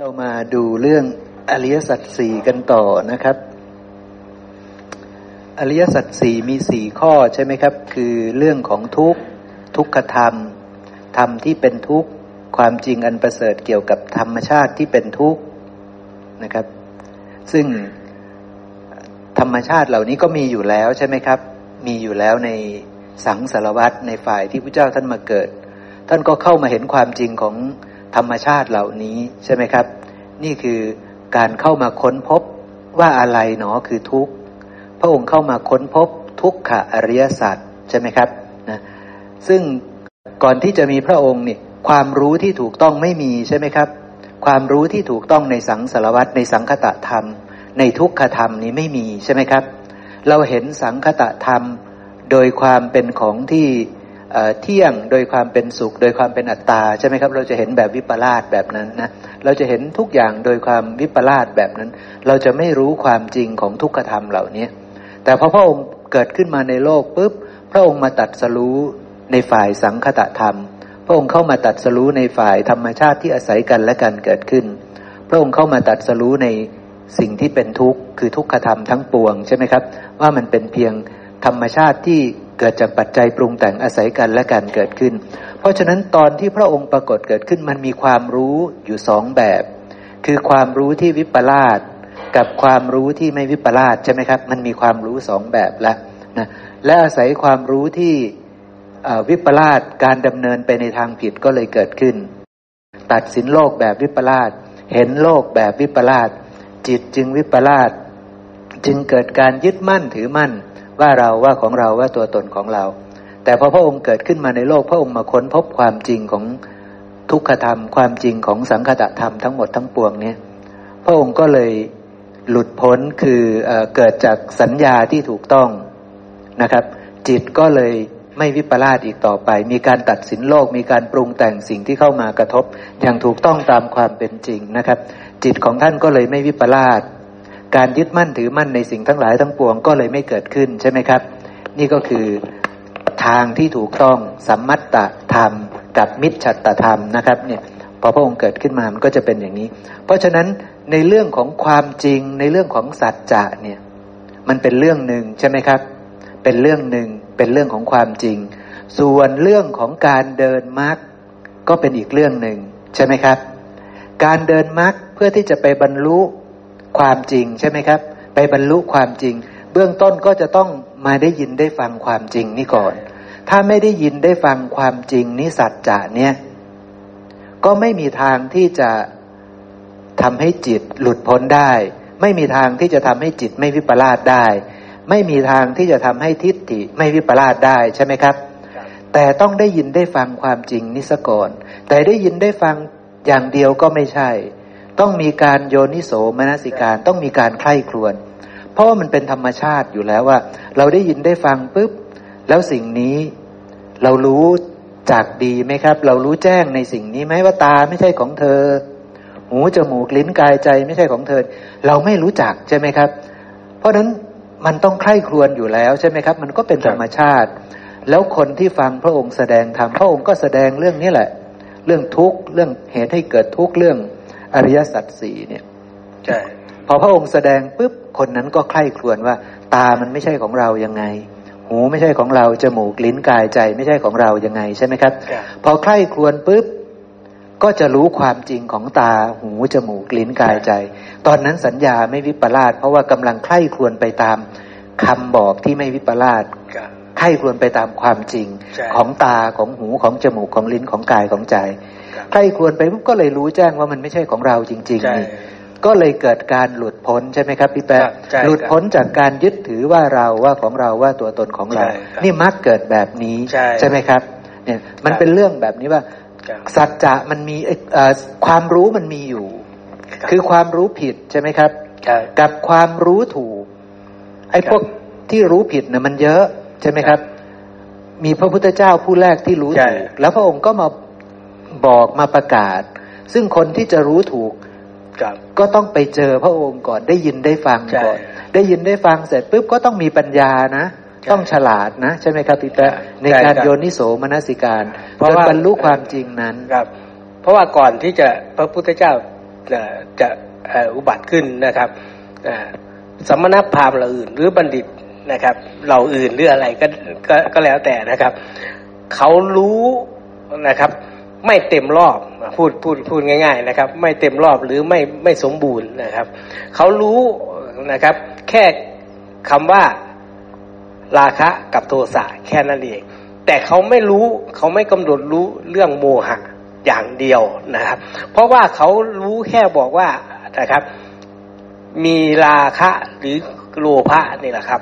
เรามาดูเรื่องอริยสัจสี่กันต่อนะครับ อริยสัจสี่มีสี่ข้อใช่ไหมครับ คือเรื่องของทุกทุกขธรรม ธรรมที่เป็นทุกข์ ความจริงอันประเสริฐเกี่ยวกับธรรมชาติที่เป็นทุกข์นะครับ ซึ่งธรรมชาติเหล่านี้ก็มีอยู่แล้วใช่ไหมครับ มีอยู่แล้วในสังสารวัตในฝ่ายที่พระเจ้าท่านมาเกิด ท่านก็เข้ามาเห็นความจริงของ ธรรมชาติเหล่านี้ใช่ไหมครับ นี่คือการเข้ามาค้นพบว่าอะไรหนอคือทุกข์พระองค์เข้ามาค้นพบทุกขะอริยสัจใช่ไหมครับนะซึ่งก่อนที่จะมีพระองค์เนี่ยความรู้ที่ถูกต้องไม่มีใช่ไหมครับ ความรู้ที่ถูกต้องในสังสารวัตในสังคตะธรรม ในทุกขธรรมนี้ไม่มีใช่ไหมครับ เราเห็นสังคตะธรรมโดยความเป็นของที่ เที่ยงโดยความเป็นสุข โดยความเป็นอัตตาใช่ไหมครับ เราจะเห็นแบบวิปลาสแบบนั้นนะเราจะเห็นทุกอย่างโดยความวิปลาสแบบนั้น เราจะไม่รู้ความจริงของทุกขธรรมเหล่านี้แต่พอพระองค์เกิดขึ้นมาในโลกปุ๊บพระองค์มาตัดสรู้ในฝ่ายสังคตะธรรม พระองค์เข้ามาตัดสรู้ในฝ่ายธรรมชาติที่อาศัยกันและกันเกิดขึ้น พระองค์เข้ามาตัดสรู้ในสิ่งที่เป็นทุกข์คือทุกขธรรมทั้งปวงใช่ไหมครับ ว่ามันเป็นเพียงธรรมชาติที่ เกิดจากปัจจัยปรุงแต่งอาศัยกันและกันเกิดขึ้น เพราะฉะนั้นตอนที่พระองค์ปรากฏเกิดขึ้นมันมีความรู้อยู่สองแบบ คือความรู้ที่วิปลาสกับความรู้ที่ไม่วิปลาสใช่ไหมครับ มันมีความรู้สองแบบแล้วนะและอาศัยความรู้ที่วิปลาสการดำเนินไปในทางผิดก็เลยเกิดขึ้น ตัดสินโลกแบบวิปลาสเห็นโลกแบบวิปลาสจิตจึงวิปลาสจึงเกิดการยึดมั่นถือมั่น ว่าเราว่าของเราว่าตัวตนของเรา แต่พอพระองค์เกิดขึ้นมาในโลกพระองค์มาค้นพบความจริงของทุกขธรรม ความจริงของสังคตธรรมทั้งหมดทั้งปวงเนี่ยพระองค์ก็เลยหลุดพ้นคือเอเกิดจากสัญญาที่ถูกต้องนะครับ จิตก็เลยไม่วิปลาสอีกต่อไป มีการตัดสินโลก มีการปรุงแต่งสิ่งที่เข้ามากระทบ อย่างถูกต้องตามความเป็นจริงนะครับ จิตของท่านก็เลยไม่วิปลาส การยึดมั่นถือมั่นในสิ่งทั้งหลายทั้งปวงก็เลยไม่เกิดขึ้นใช่ไหมครับ นี่ก็คือทางที่ถูกต้องสัมมัตตธรรม กับมิจฉัตธรรมนะครับเนี่ยพอพระองค์เกิดขึ้นมามันก็จะเป็นอย่างนี้ เพราะฉะนั้นในเรื่องของความจริงในเรื่องของสัจจะเนี่ยมันเป็นเรื่องหนึ่งใช่ไหมครับ เป็นเรื่องหนึ่งเป็นเรื่องของความจริง ส่วนเรื่องของการเดินมรรคก็เป็นอีกเรื่องหนึ่งใช่ไหมครับ การเดินมรรคเพื่อที่จะไปบรรลุ ความจริงใช่ไหมครับ ไปบรรลุความจริง เบื้องต้นก็จะต้องมาได้ยินได้ฟังความจริงนี่ก่อน ถ้าไม่ได้ยินได้ฟังความจริงนิสัจจะเนี่ย ก็ไม่มีทางที่จะทำให้จิตหลุดพ้นได้ ไม่มีทางที่จะทำให้จิตไม่วิปลาสได้ ไม่มีทางที่จะทำให้ทิฏฐิไม่วิปลาสได้ใช่ไหมครับ แต่ต้องได้ยินได้ฟังความจริงนิสก่อนแต่ได้ยินได้ฟังอย่างเดียวก็ไม่ใช่ ต้องมีการโยนิโสมนสิการต้องมีการใคร่ครวญเพราะว่ามันเป็นธรรมชาติอยู่แล้วว่า เราได้ยินได้ฟังปุ๊บ แล้วสิ่งนี้เรารู้จากดีไหมครับ เรารู้แจ้งในสิ่งนี้ไหมว่าตาไม่ใช่ของเธอ หูจมูกลิ้นกายใจไม่ใช่ของเธอ เราไม่รู้จักใช่ไหมครับ เพราะฉะนั้นมันต้องใคร่ครวญอยู่แล้วใช่ไหมครับ มันก็เป็นธรรมชาติ แล้วคนที่ฟังพระองค์แสดงธรรมพระองค์ก็แสดงเรื่องนี้แหละ เรื่องทุกข์เรื่องเหตุให้เกิดทุกข์เรื่อง อริยสัจสี่เนี่ยใช่พอพระองค์แสดงปุ๊บคนนั้นก็ใคร่ครวญว่า ตามันไม่ใช่ของเรายังไง หูไม่ใช่ของเราจมูกลิ้นกายใจไม่ใช่ของเรายังไงใช่ไหมครับ พอใคร่ครวญปุ๊บก็จะรู้ความจริงของตาหูจมูกลิ้นกายใจ ตอนนั้นสัญญาไม่วิปลาสเพราะว่ากำลังใคร่ครวญไปตามคำบอกที่ไม่วิปลาสใคร่ครวญไปตามความจริงของตาของหูของจมูกของลิ้นของกายของใจ ใครควรไปปุ๊บก็เลยรู้แจ้งว่ามันไม่ใช่ของเราจริงๆนี่ก็เลยเกิดการหลุดพ้นใช่ไหมครับพี่แป๊ะหลุดพ้นจากการยึดถือว่าเราว่าของเราว่าตัวตนของเรา นี่มักเกิดแบบนี้ใช่ไหมครับ เนี่ยมันเป็นเรื่องแบบนี้ว่าสัจจะมันมีความรู้มันมีอยู่ คือความรู้ผิดใช่ไหมครับ กับความรู้ถูก ไอ้พวกที่รู้ผิดเนี่ยมันเยอะใช่ไหมครับ มีพระพุทธเจ้าผู้แรกที่รู้ถูกแล้วพระองค์ก็มา บอกมาประกาศ ซึ่งคนที่จะรู้ถูกก็ต้องไปเจอพระองค์ก่อนได้ยินได้ฟังก่อนได้ยินได้ฟังเสร็จปุ๊บก็ต้องมีปัญญานะ ต้องฉลาดนะ ใช่ไหมครับพี่แป๊ะในการโยนิโสมนสิการจนบรรลุความจริงนั้นครับ เพราะว่าก่อนที่จะพระพุทธเจ้าจะอุบัติขึ้นนะครับสมณพราหมณ์เราอื่น หรือบัณฑิตนะครับเราอื่นหรืออะไรก็ก็ก็แล้วแต่นะครับ เขารู้นะครับ ไม่เต็มรอบพูดพูดพูดง่าย ๆนะครับ ไม่เต็มรอบหรือไม่ไม่สมบูรณ์นะครับ เขารู้นะครับ แค่คำว่าราคะกับโทสะแค่นั้นเองแต่เขาไม่รู้เขาไม่กำหนดรู้เรื่องโมหะอย่างเดียวนะครับ เพราะว่าเขารู้แค่บอกว่านะครับ มีราคะหรือโลภะนี่แหละครับ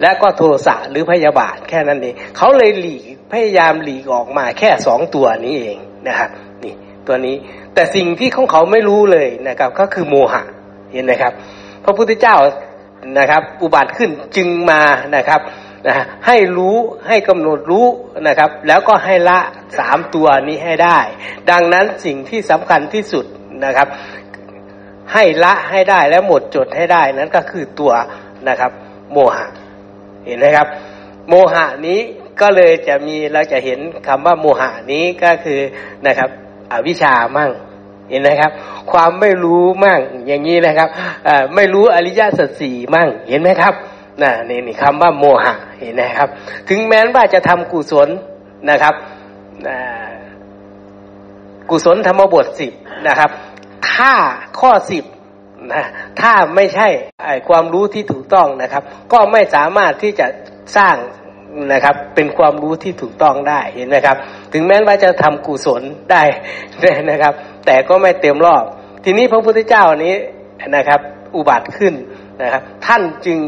และก็โทสะหรือพยาบาทแค่นั้นเองเขาเลยหลีกพยายามหลีกออกมาแค่สองตัวนี้เอง นะครับนี่ตัวนี้แต่สิ่งที่ของเขาไม่รู้เลยนะครับ ก็คือโมหะเห็นไหมครับ พระพุทธเจ้านะครับ อุบัติขึ้นจึงมานะครับนะให้รู้ให้กำหนดรู้นะครับ แล้วก็ให้ละสามตัวนี้ให้ได้ ดังนั้นสิ่งที่สำคัญที่สุดนะครับ ให้ละให้ได้และหมดจดให้ได้นั้นก็คือตัวนะครับ โมหะ เห็นไหมครับ โมหะนี้ ก็เลยจะมีเราจะเห็นคำว่าโมหะนี้ก็คือนะครับ อวิชามั่งเห็นไหมครับ ความไม่รู้มั่งอย่างนี้นะครับไม่รู้อริยสัจสี่มั่งเห็นไหมครับนะนี่นี่คำว่าโมหะเห็นไหมครับ ถึงแม้ว่าจะทำกุศลนะครับกุศลธรรมบทสิบนะครับ ถ้าข้อสิบนะถ้าไม่ใช่ความรู้ที่ถูกต้องนะครับ ก็ไม่สามารถที่จะสร้าง นะครับ เป็นความรู้ที่ถูกต้องได้เห็นไหมครับ ถึงแม้ว่าจะทำกุศลได้นะครับ แต่ก็ไม่เต็มรอบ ทีนี้พระพุทธเจ้านี้นะครับ อุบัติขึ้นนะครับ ท่านจึง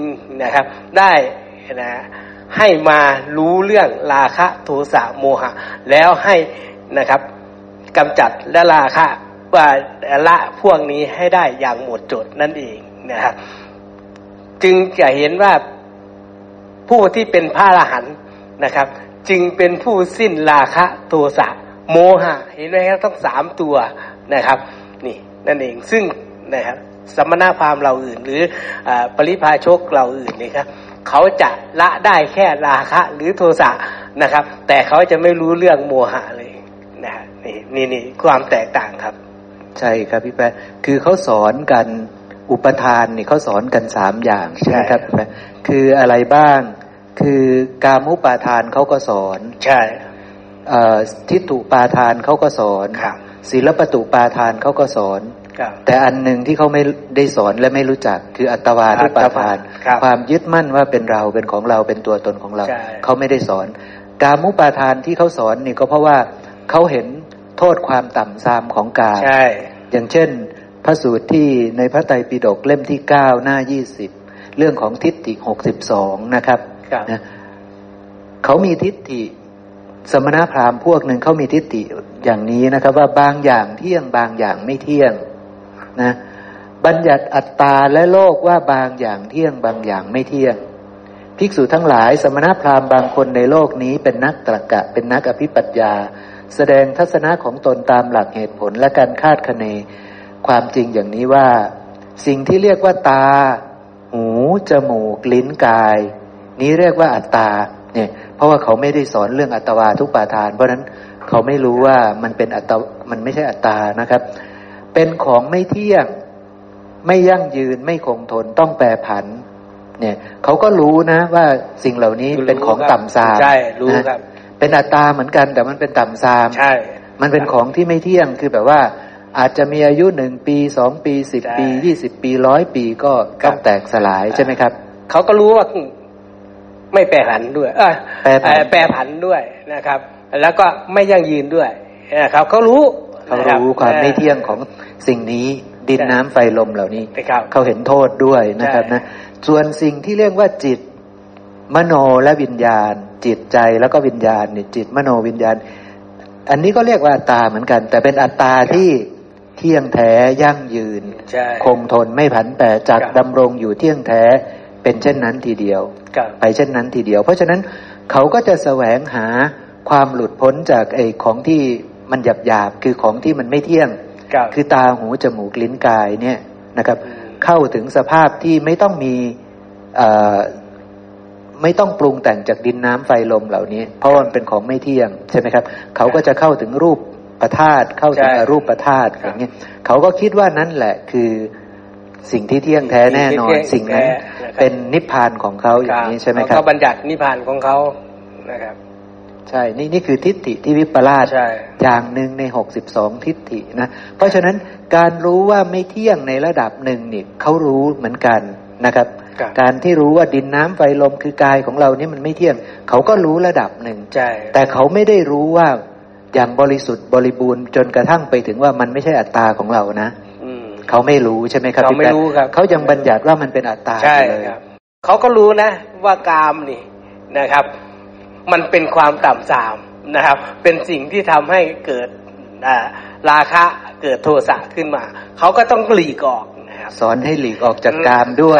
นะครับได้นะให้มารู้เรื่องราคะโทสะโมหะ แล้วให้นะครับกำจัดและราคะว่าละพวกนี้ให้ได้อย่างหมดจดนั่นเองนะครับจึงจะเห็นว่า ผู้ที่เป็นพระอรหันต์นะครับ จึงเป็นผู้สิ้นราคะโทสะโมหะเห็นไหมครับต้องสามตัวนะครับ นี่นั่นเองซึ่งนะครับสมณพราหมณ์เราอื่น หรืออปริพาชกเราอื่นนี่ครับเขาจะละได้แค่ราคะหรือโทสะนะครับ แต่เขาจะไม่รู้เรื่องโมหะเลยนะนี่นี่นี่ความแตกต่างครับ ใช่ครับพี่แป๊คือเขาสอนกันอุปทานนี่เขาสอนกันสามอย่างใช่ไหมครับคืออะไรบ้าง คือกามุปาทานเขาก็สอน ใช่ทิฏฐุปาทานเขาก็สอนศีลปตุปาทานเขาก็สอน แต่อันหนึ่งที่เขาไม่ได้สอนและไม่รู้จักคืออัตวานุปาทาน ความยึดมั่นว่าเป็นเราเป็นของเราเป็นตัวตนของเรา เขาไม่ได้สอน กามุปาทานที่เขาสอนนี่ก็เพราะว่าเขาเห็นโทษความต่ำทรามของกาอย่างเช่น พระสูตรที่ในพระไตรปิฎกเล่มที่เก้าหน้ายี่สิบเรื่องของทิฏฐิหกสิบสองนะครับ นะเขามีทิฏฐิ สมณพราหมณ์พวกหนึ่งเขามีทิฏฐิอย่างนี้นะครับ ว่าบางอย่างเที่ยงบางอย่างไม่เที่ยงนะบัญญัติอัตตาและโลกว่าบางอย่างเที่ยงบางอย่างไม่เที่ยง ภิกษุทั้งหลาย สมณพราหมณ์บางคนในโลกนี้เป็นนักตรกะ เป็นนักอภิปัญญา แสดงทัศนะของตนตามหลักเหตุผลและการคาดคะเน ความจริงอย่างนี้ว่า สิ่งที่เรียกว่าตา หู จมูก ลิ้นกาย นี้เรียกว่าอัตตาเนี่ยเพราะว่าเขาไม่ได้สอนเรื่องอัตวาทุกปาทาน เพราะนั้นเขาไม่รู้ว่ามันเป็นอัตมันไม่ใช่อัตตานะครับ เป็นของไม่เที่ยงไม่ยั่งยืนไม่คงทนต้องแปรผัน เนี่ยเขาก็รู้นะว่าสิ่งเหล่านี้เป็นของต่ำซามใช่รู้ครับ เป็นอัตตาเหมือนกันแต่มันเป็นต่ำซามใช่ มันเป็นของที่ไม่เที่ยงคือแบบว่า อาจจะมีอายุหนึ่งปีสองปีสิบปียี่สิบปีร้อยปีก็ต้องแตกสลายใช่ไหมครับเขาก็รู้ว่า ไม่แปรผันด้วยแปรผันแปรผันด้วยนะครับ แล้วก็ไม่ยั่งยืนด้วยนะครับเขารู้เขารู้ความไม่เที่ยงของสิ่งนี้ดินน้ำไฟลมเหล่านี้ เขาเห็นโทษด้วยนะครับนะส่วนสิ่งที่เรียกว่าจิตมโนและวิญญาณ จิตใจแล้วก็วิญญาณเนี่ยจิตมโนวิญญาณ อันนี้ก็เรียกว่าอัตตาเหมือนกัน แต่เป็นอัตตาที่เที่ยงแท้ยั่งยืน คงทนไม่ผันแปรจักดำรงอยู่เที่ยงแท้ เป็นเช่นนั้นทีเดียว ไปเช่นนั้นทีเดียว เพราะฉะนั้นเขาก็จะแสวงหาความหลุดพ้นจากไอ้ของที่มันหยาบหยาบคือของที่มันไม่เที่ยง คือตาหูจมูกลิ้นกายเนี่ยนะครับ เข้าถึงสภาพที่ไม่ต้องมีไม่ต้องปรุงแต่งจากดินน้ำไฟลมเหล่านี้ เพราะมันเป็นของไม่เที่ยงใช่ไหมครับ เขาก็จะเข้าถึงรูปประธาตเข้าถึงอรูปประธาตอย่างเงี้ยเขาก็คิดว่านั่นแหละคือสิ่งที่เที่ยงแท้แน่นอนสิ่งนั้น เป็นนิพพานของเขาอย่างนี้ใช่ไหมครับเขาบัญญัตินิพพานของเขานะครับ ใช่นี่นี่คือทิฏฐิที่วิปลาสอย่างหนึ่งในหกสิบสองทิฏฐินะเพราะฉะนั้นการรู้ว่าไม่เที่ยงในระดับหนึ่งนี่เขารู้เหมือนกันนะครับ การที่รู้ว่าดินน้ำไฟลมคือกายของเรานี่มันไม่เที่ยง เขาก็รู้ระดับหนึ่งใช่แต่เขาไม่ได้รู้ว่าอย่างบริสุทธิ์บริบูรณ์จนกระทั่งไปถึงว่ามันไม่ใช่อัตตาของเรานะ เขาไม่รู้ใช่ไหมครับเขาไม่รู้ครับเขายังบัญญัติว่ามันเป็นอัตตาใช่ครับเขาก็รู้นะ ว่ากามนี่นะครับ มันเป็นความต่ำสามนะครับ เป็นสิ่งที่ทำให้เกิดราคะเกิดโทสะขึ้นมา เขาก็ต้องหลีกออกนะครับสอนให้หลีกออกจากกามด้วย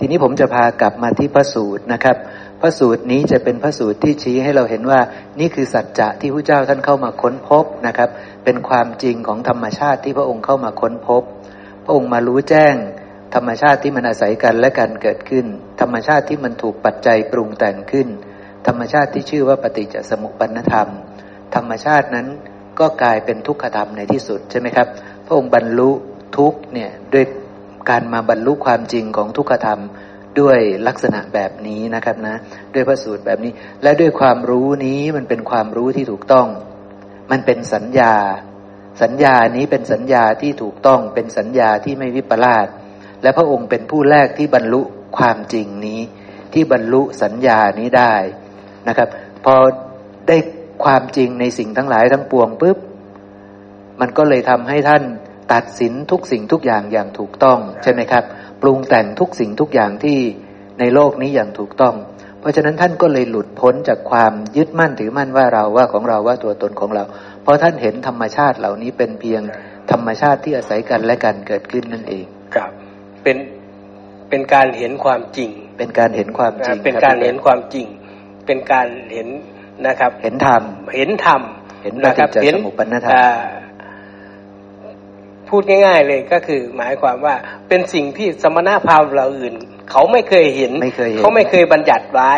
ทีนี้ผมจะพากลับมาที่พระสูตรนะครับพระสูตรนี้จะเป็นพระสูตรที่ชี้ให้เราเห็นว่านี่คือสัจจะที่พระเจ้าท่านเข้ามาค้นพบนะครับ เป็นความจริงของธรรมชาติที่พระองค์เข้ามาค้นพบ พระองค์มารู้แจ้ง ธรรมชาติที่มันอาศัยกันและกันเกิดขึ้น ธรรมชาติที่มันถูกปัจจัยปรุงแต่งขึ้น ธรรมชาติที่ชื่อว่าปฏิจจสมุปปนธรรม ธรรมชาตินั้นก็กลายเป็นทุกขธรรมในที่สุดใช่ไหมครับ พระองค์บรรลุทุกเนี่ยด้วยการมาบรรลุความจริงของทุกขธรรมด้วยลักษณะแบบนี้นะครับนะ ด้วยพระสูตรแบบนี้ และด้วยความรู้นี้มันเป็นความรู้ที่ถูกต้อง มันเป็นสัญญา สัญญานี้เป็นสัญญาที่ถูกต้องเป็นสัญญาที่ไม่วิปลาสและพระองค์เป็นผู้แรกที่บรรลุความจริงนี้ ที่บรรลุสัญญานี้ได้นะครับ พอได้ความจริงในสิ่งทั้งหลายทั้งปวงปุ๊บมันก็เลยทำให้ท่านตัดสินทุกสิ่งทุกอย่างอย่างถูกต้องใช่ไหมครับ ปรุงแต่งทุกสิ่งทุกอย่างที่ในโลกนี้อย่างถูกต้อง เพราะฉะนั้นท่านก็เลยหลุดพ้นจากความยึดมั่นถือมั่นว่าเราว่าของเราว่าตัวตนของเรา เพราะท่านเห็นธรรมชาติเหล่านี้เป็นเพียงธรรมชาติที่อาศัยกันและกันเกิดขึ้นนั่นเอง ครับ เป็นเป็นการเห็นความจริง เป็นการเห็นความจริง เป็นการเห็นความจริง เป็นการเห็นนะครับ เห็นธรรม เห็นธรรม เห็นนะครับเห็นสมุปปนธรรมพูดง่าย ๆ เลยก็คือ หมายความว่าเป็นสิ่งที่สมณพราหมณ์เราอื่น เขาไม่เคยเห็น เขาไม่เคยบัญญัติไว้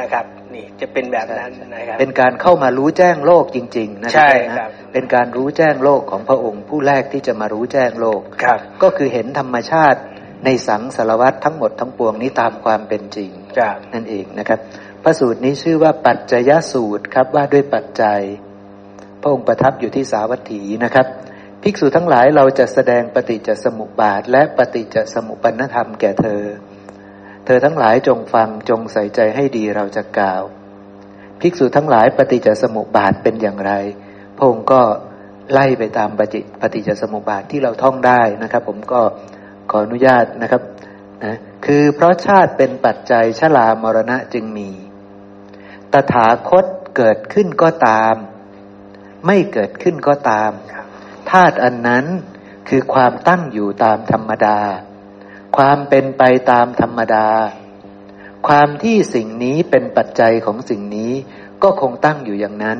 นะครับ นี่จะเป็นแบบนั้นนะครับเป็นการเข้ามารู้แจ้งโลกจริง ๆ นะใช่ครับเป็นการรู้แจ้งโลกของพระองค์ ผู้แรกที่จะมารู้แจ้งโลกครับก็คือเห็นธรรมชาติในสังสารวัตทั้งหมดทั้งปวงนี้ตามความเป็นจริงนั่นเองนะครับ พระสูตรนี้ชื่อว่าปัจจยสูตรครับว่าด้วยปัจจัย พระองค์ประทับอยู่ที่สาวัตถีนะครับ ภิกษุทั้งหลายเราจะแสดงปฏิจจสมุปบาท และปฏิจจสมุปปนธรรมแก่เธอ เธอทั้งหลายจงฟังจงใส่ใจให้ดีเราจะกล่าว ภิกษุทั้งหลายปฏิจจสมุปบาทเป็นอย่างไรพระองค์ก็ไล่ไปตามปฏิปฏิจจสมุปบาทที่เราท่องได้นะครับ ผมก็ขออนุญาตนะครับนะคือเพราะชาติเป็นปัจจัยชลามรณะจึงมี ตถาคตเกิดขึ้นก็ตาม ไม่เกิดขึ้นก็ตามธาตุอันนั้นคือความตั้งอยู่ตามธรรมดา ความเป็นไปตามธรรมดา ความที่สิ่งนี้เป็นปัจจัยของสิ่งนี้ก็คงตั้งอยู่อย่างนั้น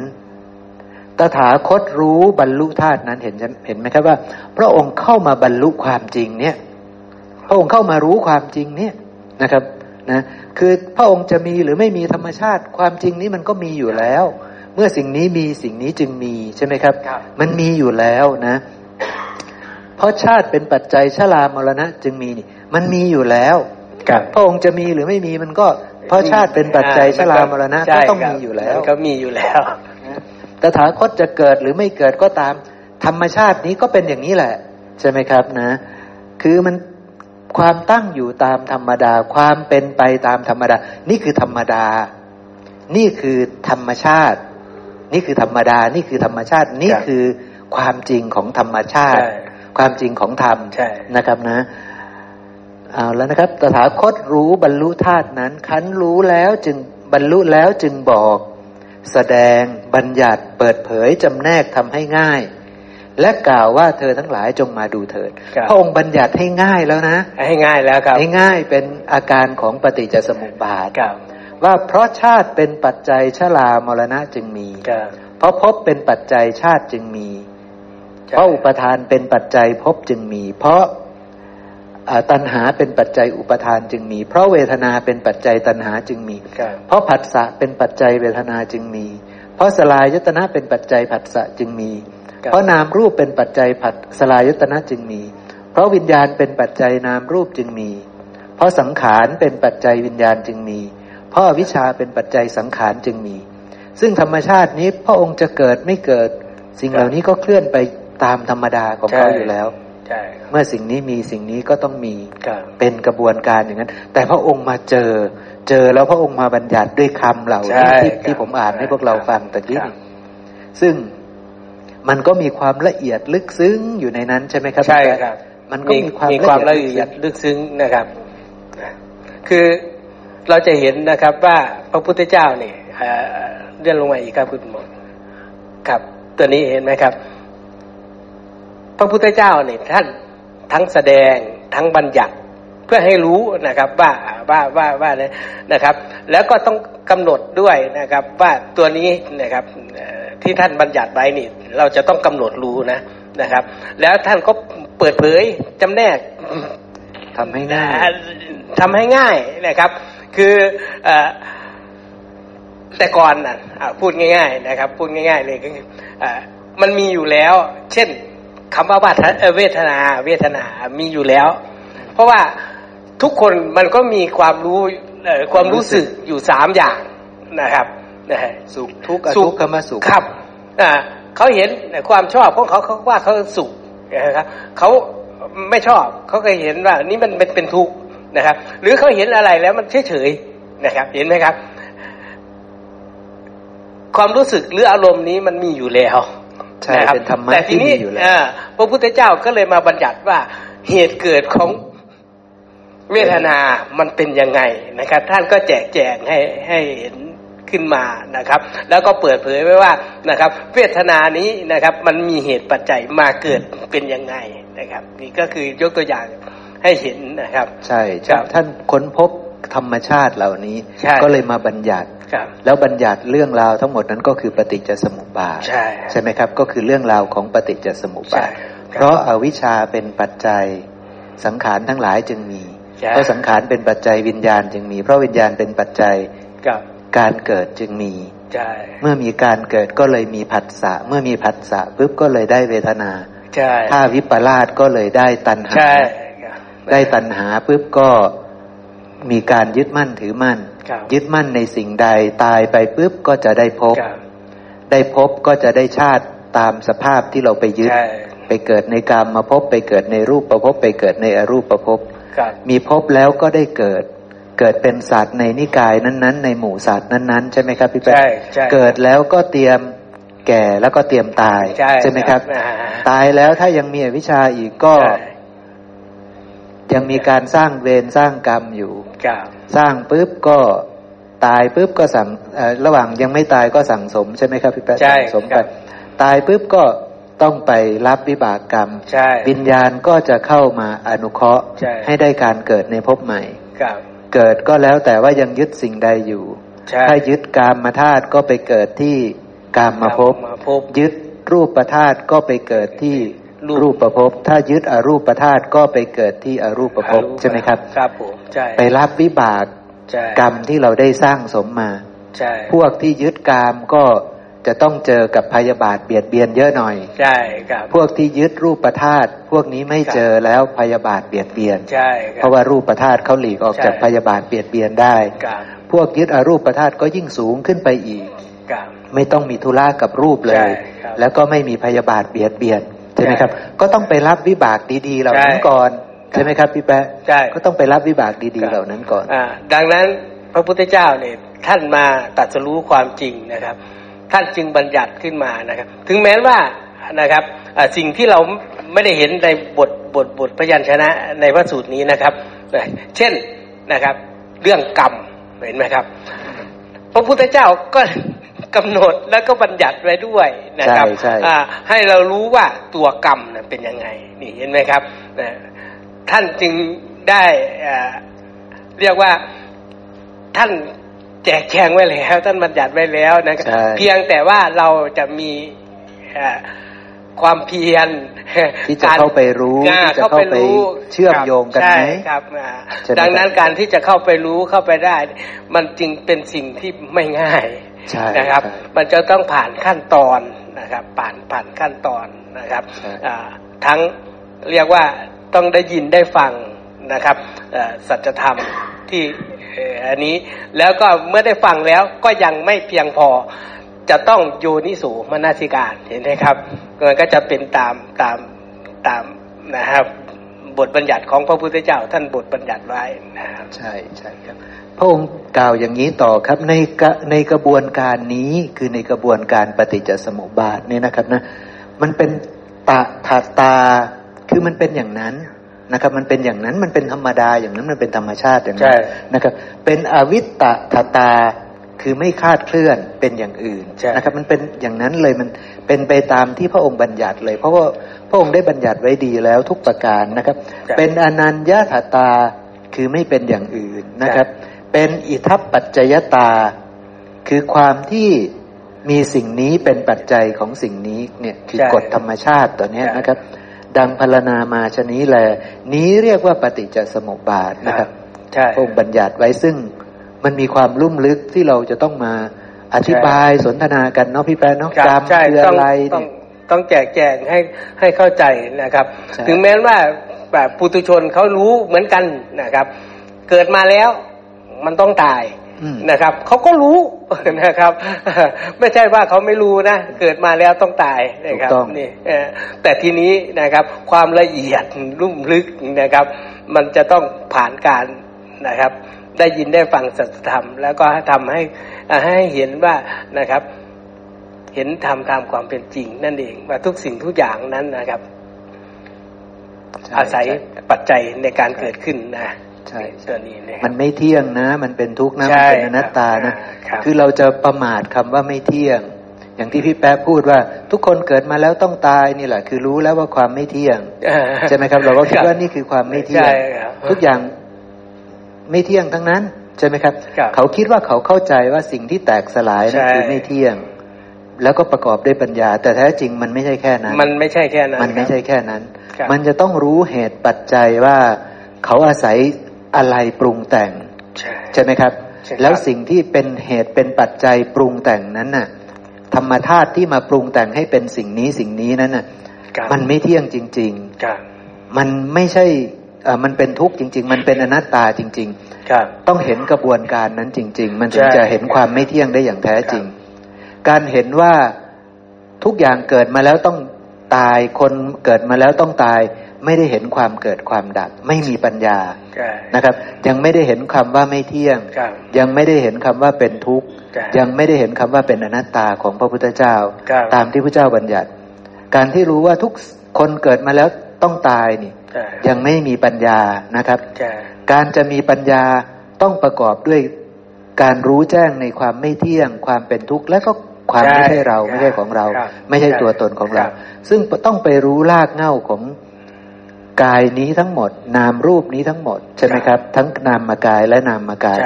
ตถาคตรู้บรรลุธาตุนั้นเห็นเห็นไหมครับว่า พระองค์เข้ามาบรรลุความจริงเนี่ย พระองค์เข้ามารู้ความจริงเนี่ยนะครับนะคือพระองค์จะมีหรือไม่มีธรรมชาติ ความจริงนี้มันก็มีอยู่แล้ว เมื่อสิ่งนี้มีสิ่งนี้จึงมีใช่ไหมครับ มันมีอยู่แล้วนะ เพราะชาติเป็นปัจจัยชรามรณะจึงมีนี่ มันมีอยู่แล้วพระองค์จะมีหรือไม่มีมันก็เพราะชาติเป็นปัจจัยชรามรณะก็ต้องมีอยู่แล้วก็มีอยู่แล้วตถาคตจะเกิดหรือไม่เกิดก็ตาม ธรรมชาตินี้ก็เป็นอย่างนี้แหละ ใช่ไหมครับนะ คือมันความตั้งอยู่ตามธรรมดา ความเป็นไปตามธรรมดา นี่คือธรรมดา นี่คือธรรมชาติ นี่คือธรรมดา นี่คือธรรมชาติ นี่คือความจริงของธรรมชาติ ความจริงของธรรมนะครับนะ เอาแล้วนะครับ ตถาคตรู้บรรลุธาตุนั้น คันรู้แล้วจึงบรรลุแล้วจึงบอก แสดงบัญญัติเปิดเผยจำแนกทำให้ง่าย และกล่าวว่าเธอทั้งหลายจงมาดูเถิดพระองค์บัญญัติให้ง่ายแล้วนะ ให้ง่ายแล้วครับให้ง่ายเป็นอาการของปฏิจจสมุปบาทว่าเพราะชาติเป็นปัจจัยชรามรณะจึงมีเพราะภพเป็นปัจจัยชาติจึงมี เพราะอุปทานเป็นปัจจัยภพจึงมี เพราะ ตัณหาเป็นปัจจัยอุปทานจึงมี เพราะเวทนาเป็นปัจจัยตัณหาจึงมี เพราะผัสสะเป็นปัจจัยเวทนาจึงมี เพราะสลายยตนะเป็นปัจจัยผัสสะจึงมี เพราะนามรูปเป็นปัจจัยผัสสลายตนะจึงมี เพราะวิญญาณเป็นปัจจัยนามรูปจึงมี เพราะสังขารเป็นปัจจัยวิญญาณจึงมี เพราะวิชาเป็นปัจจัยสังขารจึงมี ซึ่งธรรมชาตินี้พระองค์จะเกิดไม่เกิด สิ่งเหล่านี้ก็เคลื่อนไปตามธรรมดาของเขาอยู่แล้วใช่ เมื่อสิ่งนี้มีสิ่งนี้ก็ต้องมีครับเป็นกระบวนการอย่างนั้น แต่พระองค์มาเจอ เจอแล้วพระองค์มาบัญญัติด้วยคำเหล่าใช่นี้ที่ครับที่ผมอ่านให้พวกเราฟังตะกี้ครับนี่ซึ่งมันก็มีความละเอียดลึกซึ้งอยู่ในนั้นใช่ไหมครับใช่พี่แป๊ะครับ มันก็มีความมีความละเอียดลึกซึ้งนะครับนะคือเราจะเห็นนะครับว่าพระพุทธเจ้าเนี่ยเอ่อเลื่อนลงมาอีกครับคุณหมอครับ ตัวนี้เห็นไหมครับ พระพุทธเจ้าเนี่ยท่านทั้งแสดงทั้งบัญญัติเพื่อให้รู้นะครับว่าว่าว่าว่าเนี่ยนะครับ แล้วก็ต้องกำหนดด้วยนะครับ ว่าตัวนี้นะครับเอ่อที่ท่านบัญญัติไว้นี่ เราจะต้องกำหนดรู้นะนะครับ แล้วท่านก็เปิดเผยจำแนกทำให้ง่ายอ่าทำให้ง่ายนะครับ คือเออแต่ก่อนน่ะอ่าพูดง่าย ๆ นะครับ พูดง่าย ๆ เลยก็คืออ่ามันมีอยู่แล้ว เช่น คำว่าวาทะเอ่อเวทนา เวทนามีอยู่แล้ว เพราะว่าทุกคนมันก็มีความรู้เอ่อความรู้สึกอยู่สามอย่างนะครับนะฮะสุขทุกข์อสุขทุกขมสุขครับอ่าเขาเห็นความชอบของเขาเขาว่าเขาสุขนะครับเขาไม่ชอบเขาก็เห็นว่า นี่มันเป็นเป็นทุกข์นะครับ หรือเขาเห็นอะไรแล้วมันเฉยเฉยๆนะครับ เห็นไหมครับ ความรู้สึกหรืออารมณ์นี้มันมีอยู่แล้ว ใช่นะครับเป็นธรรมะแต่ทีที่นี้มีอยู่แล้วอ่าพระพุทธเจ้าก็เลยมาบัญญัติว่าเหตุเกิดของเวทนามันเป็นยังไงนะครับ ท่านก็แจกแจงให้ให้เห็นขึ้นมานะครับ แล้วก็เปิดเผยไว้ว่านะครับ เวทนานี้นะครับ มันมีเหตุปัจจัยมาเกิดเป็นยังไงนะครับ นี่ก็คือยกตัวอย่างให้เห็นนะครับ ใช่ครับท่านค้นพบธรรมชาติเหล่านี้ใช่ก็เลยมาบัญญัติครับ แล้วบัญญัติเรื่องราวทั้งหมดนั้นก็คือปฏิจจสมุปบาทใช่ไหมครับ ก็คือเรื่องราวของปฏิจจสมุปบาทใช่ครับเพราะอาวิชชาเป็นปัจจัยสังขารทั้งหลายจึงมีใช่เพราะสังขารเป็นปัจจัยวิญญาณจึงมี เพราะวิญญาณเป็นปัจจัยครับการเกิดจึงมีใช่เมื่อมีการเกิดก็เลยมีผัสสะเมื่อมีผัสสะปุ๊บก็เลยได้เวทนาใช่ถ้าวิปลาสก็เลยได้ตัณหาใช่ครับได้ตัณหาปุ๊บก็มีการยึดมั่นถือมั่นครับ ยึดมั่นในสิ่งใดตายไปปุ๊บก็จะได้พบครับได้พบก็จะได้ชาติตามสภาพที่เราไปยึดใช่ไปเกิดในกามมาพบไปเกิดในรูปประพบไปเกิดในอรูปประพบครับมีพบแล้วก็ได้เกิด เกิดเป็นสัตว์ในนิกายนั้นๆ ในหมู่สัตว์นั้นๆ ใช่ไหมครับพี่แป๊ะใช่ใช่เกิดแล้วก็เตรียมแก่แล้วก็เตรียมตายใช่ไหมครับอ่าตายแล้วถ้ายังมีอวิชชาอีกก็ใช่ยังมีการสร้างเวรสร้างกรรมอยู่ครับ สร้างปุ๊บก็ตายปุ๊บก็สั่งเอ่อระหว่างยังไม่ตายก็สั่งสมใช่ไหมครับพี่แป๊ะใช่สั่งสมคไปรับตายปุ๊บก็ต้องไปรับวิบากกรรมใช่วิญญาณก็จะเข้ามาอนุเคราะห์ใช่ให้ได้การเกิดในภพใหม่ครับเกิดก็แล้วแต่ว่ายังยึดสิ่งใดอยู่ใช่ถ้ายึดกามมาธาตุก็ไปเกิดที่กามมาภพมาพบยึดรูปประธาตุก็ไปเกิดที่ รูปรูปประภพถ้ายึดอรูปประธาตุก็ไปเกิดที่อรูปประภพใช่ไหมครับ ครับผมใช่ไปรับวิบากใช่กรรมที่เราได้สร้างสมมาใช่พวกที่ยึดกามก็จะต้องเจอกับพยาบาทเบียดเบียนเยอะหน่อยใช่ครับพวกที่ยึดรูปประธาตุพวกนี้ไม่เจอแล้วพยาบาทเบียดเบียนใช่คเพรับราะว่ารูปประธาตุเขาหลีกออกใช่จากพยาบาทเบียดเบียนได้ครับพวกยึดอรูปประธาตุก็ยิ่งสูงขึ้นไปอีกครับไม่ต้องมีธุระกับรูปเลยใช่ครับแล้วก็ไม่มีพยาบาทเบียดเบียนใช่ ไหมใช่ครับ ก็ต้องไปรับวิบากดีๆเหล่านั้นใช่ก่อนใช่ไหมครับพี่แป๊ะใช่ก็ต้องไปรับวิบากดีครับๆเหล่านั้นก่อนอ่าดังนั้นพระพุทธเจ้าเนี่ยท่านมาตรัสรู้ความจริงนะครับ ท่านจึงบัญญัติขึ้นมานะครับ ถึงแม้ว่านะครับอ่าสิ่งที่เราไม่ได้เห็นในบทบทบทพยัญชนะในพระสูตรนี้นะครับ เช่นนะครับ เรื่องกรรมเห็นไหมครับ พระพุทธเจ้าก็ กำหนดแล้วก็บัญญัติไว้ด้วยนะครับใช่ใช่อ่าให้เรารู้ว่าตัวกรรมน่ะเป็นยังไงนี่เห็นไหมครับนะท่านจึงได้อ่าเรียกว่าท่านแจกแจงไว้แล้ว ท่านบัญญัติไว้แล้วนะครับใช่เพียงแต่ว่าเราจะมีอ่าความเพียรที่จะเข้าไปรู้อ่ที่จะเข้าไปเชื่อมโยงกันไหมใช่ครับอ่าใช่ไหมดังนั้นครับการที่จะเข้าไปรู้เข้าไปได้ มันจึงเป็นสิ่งที่ไม่ง่ายใช่ นะครับใช่มันจะต้องผ่านขั้นตอนนะนะครับ ผ่านผ่านขั้นตอนนะครับทั้งเรียกว่าต้องได้ยินได้ฟังนะครับสัจธรรมที่อันนี้แล้วก็เมื่อได้ฟังแล้วก็ยังไม่เพียงพอจะต้องโยนิสูมนาสิการเห็นไหมครับมันก็จะเป็นตามตามตามนะครับ บทบัญญัติของพระพุทธเจ้าท่านบทบัญญัติไว้นะครับใช่ใช่ครับ พระองค์กล่าวอย่างนี้ต่อครับในในกระบวนการนี้คือในกระบวนการปฏิจจสมุปบาทนี่นะครับนะมันเป็นตาถาตาคือมันเป็นอย่างนั้นนะครับ มันเป็นอย่างนั้นมันเป็นธรรมดาอย่างนั้นมันเป็นธรรมชาติอย่างนั้นนะครับ เป็นอวิตตถาตาคือไม่คาดเคลื่อนเป็นอย่างอื่นนะครับ มันเป็นอย่างนั้นเลยมันเป็นไปตามที่พระองค์บัญญัติเลย เพราะว่าพระองค์ได้บัญญัติไว้ดีแล้วทุกประการนะครับ เป็นอนัญญาถาตาคือไม่เป็นอย่างอื่นนะครับ เป็นอิทัปปัจจยตา คือความที่มีสิ่งนี้เป็นปัจจัยของสิ่งนี้เนี่ยคือกฎธรรมชาติตัวนี้นะครับ ดังพรรณนามาชนี้แล นี้เรียกว่าปฏิจจสมุปบาทนะครับพระองค์บัญญัติไว้ซึ่งมันมีความลุ่มลึกที่เราจะต้องมาอธิบายสนทนากันเนาะพี่แปรเนาะกรรมคืออะไรต้องต้องแจกแจงให้ให้เข้าใจนะครับ ถึงแม้ว่าแบบปุถุชนเขารู้เหมือนกันนะครับ เกิดมาแล้ว มันต้องตายนะครับเขาก็รู้นะครับ ไม่ใช่ว่าเขาไม่รู้นะเกิดมาแล้วต้องตายนะครับนี่แต่ทีนี้นะครับ ความละเอียดลุ่มลึกนะครับ มันจะต้องผ่านการนะครับ ได้ยินได้ฟังสัจธรรม แล้วก็ทำให้ให้เห็นว่านะครับ เห็นธรรมตามความเป็นจริง นั่นเองว่าทุกสิ่งทุกอย่างนั้นนะครับ อาศัยปัจจัยในการเกิดขึ้นนะ ใช่ตัวนี้นะมันไม่เที่ยงนะ มันเป็นทุกข์นะมันเป็นอนัตตานะ คือเราจะประมาทคำว่าไม่เที่ยง อย่างที่พี่แป๊ะพูดว่า ทุกคนเกิดมาแล้วต้องตายนี่แหละ คือรู้แล้วว่าความไม่เที่ยงใช่ไหมครับ เราก็คิดว่านี่คือความไม่เที่ยงทุกอย่างไม่เที่ยงทั้งนั้นใช่ไหมครับ เขาคิดว่าเขาเข้าใจว่าสิ่งที่แตกสลายนั่นคือไม่เที่ยง แล้วก็ประกอบด้วยปัญญา แต่แท้จริงมันไม่ใช่แค่นั้น มันไม่ใช่แค่นั้น มันไม่ใช่แค่นั้น มันจะต้องรู้เหตุปัจจัยว่า เขาอาศัย อะไรปรุงแต่ง ใช่ไหมครับ แล้วสิ่งที่เป็นเหตุเป็นปัจจัยปรุงแต่งนั้นน่ะ ธรรมธาตุที่มาปรุงแต่งให้เป็นสิ่งนี้สิ่งนี้นั้นน่ะ มันไม่เที่ยงจริงๆมันไม่ใช่มันเป็นทุกข์จริง ๆ มันเป็นอนัตตาจริงๆครับต้องเห็นกระบวนการนั้นจริง ๆ มันถึงจะเห็นความไม่เที่ยงได้อย่างแท้จริง การเห็นว่าทุกอย่างเกิดมาแล้วต้องตายคนเกิดมาแล้วต้องตาย ไม่ได้เห็นความเกิดความดับ ไม่มีปัญญานะครับ ยังไม่ได้เห็นคำว่าไม่เที่ยง ยังไม่ได้เห็นคำว่าเป็นทุกข์ ยังไม่ได้เห็นคำว่าเป็นอนัตตาของพระพุทธเจ้า ตามที่พระเจ้าบัญญัติ การที่รู้ว่าทุกคนเกิดมาแล้วต้องตายนี่ ยังไม่มีปัญญานะครับ การจะมีปัญญาต้องประกอบด้วยการรู้แจ้งในความไม่เที่ยง ความเป็นทุกข์และก็ความไม่ใช่เราไม่ใช่ของเรา ไม่ใช่ตัวตนของเรา ซึ่งต้องไปรู้รากเหง้าของ กายนี้ทั้งหมด นามรูปนี้ทั้งหมดใช่ไหมครับ ทั้งนามมากายและนามมากาย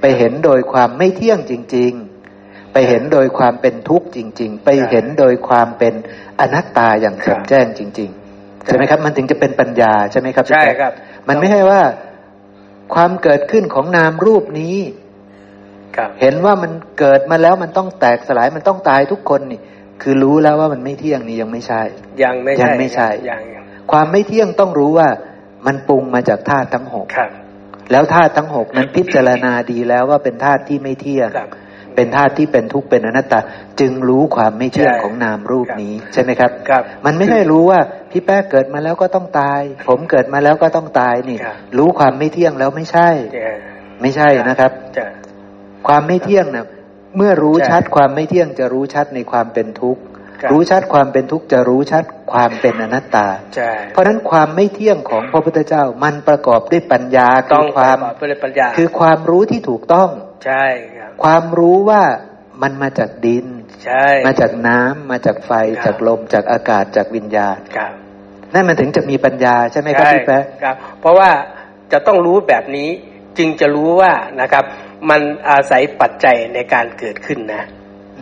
ไปเห็นโดยความไม่เที่ยงจริง ๆ ไปเห็นโดยความเป็นทุกข์จริง ๆ ไปเห็นโดยความเป็นอนัตตาอย่างแจ่มแจ้งจริง ๆ ใช่ไหมครับ มันถึงจะเป็นปัญญาใช่ไหมครับใช่ครับ มันไม่ใช่ว่าความเกิดขึ้นของนามรูปนี้เห็นว่ามันเกิดมาแล้วมันต้องแตกสลายมันต้องตายทุกคนนี่ คือรู้แล้วว่ามันไม่เที่ยงนี่ยังไม่ใช่ ยังไม่ยังไม่ใช่ยัง ความไม่เที่ยงต้องรู้ว่ามันปรุงมาจากธาตุทั้งหกแล้วธาตุทั้งหกนั้นพิจารณาดีแล้วว่าเป็นธาตุที่ไม่เที่ยง เป็นธาตุที่เป็นทุกข์เป็นอนัตตา จึงรู้ความไม่เที่ยงของนามรูปนี้ใช่ไหมครับครับมันไม่ได้รู้ว่าพี่แป๊กเกิดมาแล้วก็ต้องตาย ผมเกิดมาแล้วก็ต้องตายนี่ รู้ความไม่เที่ยงแล้วไม่ใช่ ไม่ใช่นะครับความไม่เที่ยงนะเมื่อรู้ชัดความไม่เที่ยงจะรู้ชัดในความเป็นทุกข์ รู้ชัดความเป็นทุกข์จะรู้ชัดความเป็นอนัตตา เพราะฉะนั้นความไม่เที่ยงของพระพุทธเจ้ามันประกอบด้วยปัญญาคือความคือความรู้ที่ถูกต้องใช่ความรู้ว่ามันมาจากดินใช่มาจากน้ำมาจากไฟจากลมจากอากาศจากวิญญาณนั่นมันถึงจะมีปัญญาใช่ไหมครับพี่แป๊ะครับเพราะว่าจะต้องรู้แบบนี้จึงจะรู้ว่านะครับ มันอาศัยปัจจัยในการเกิดขึ้นนะ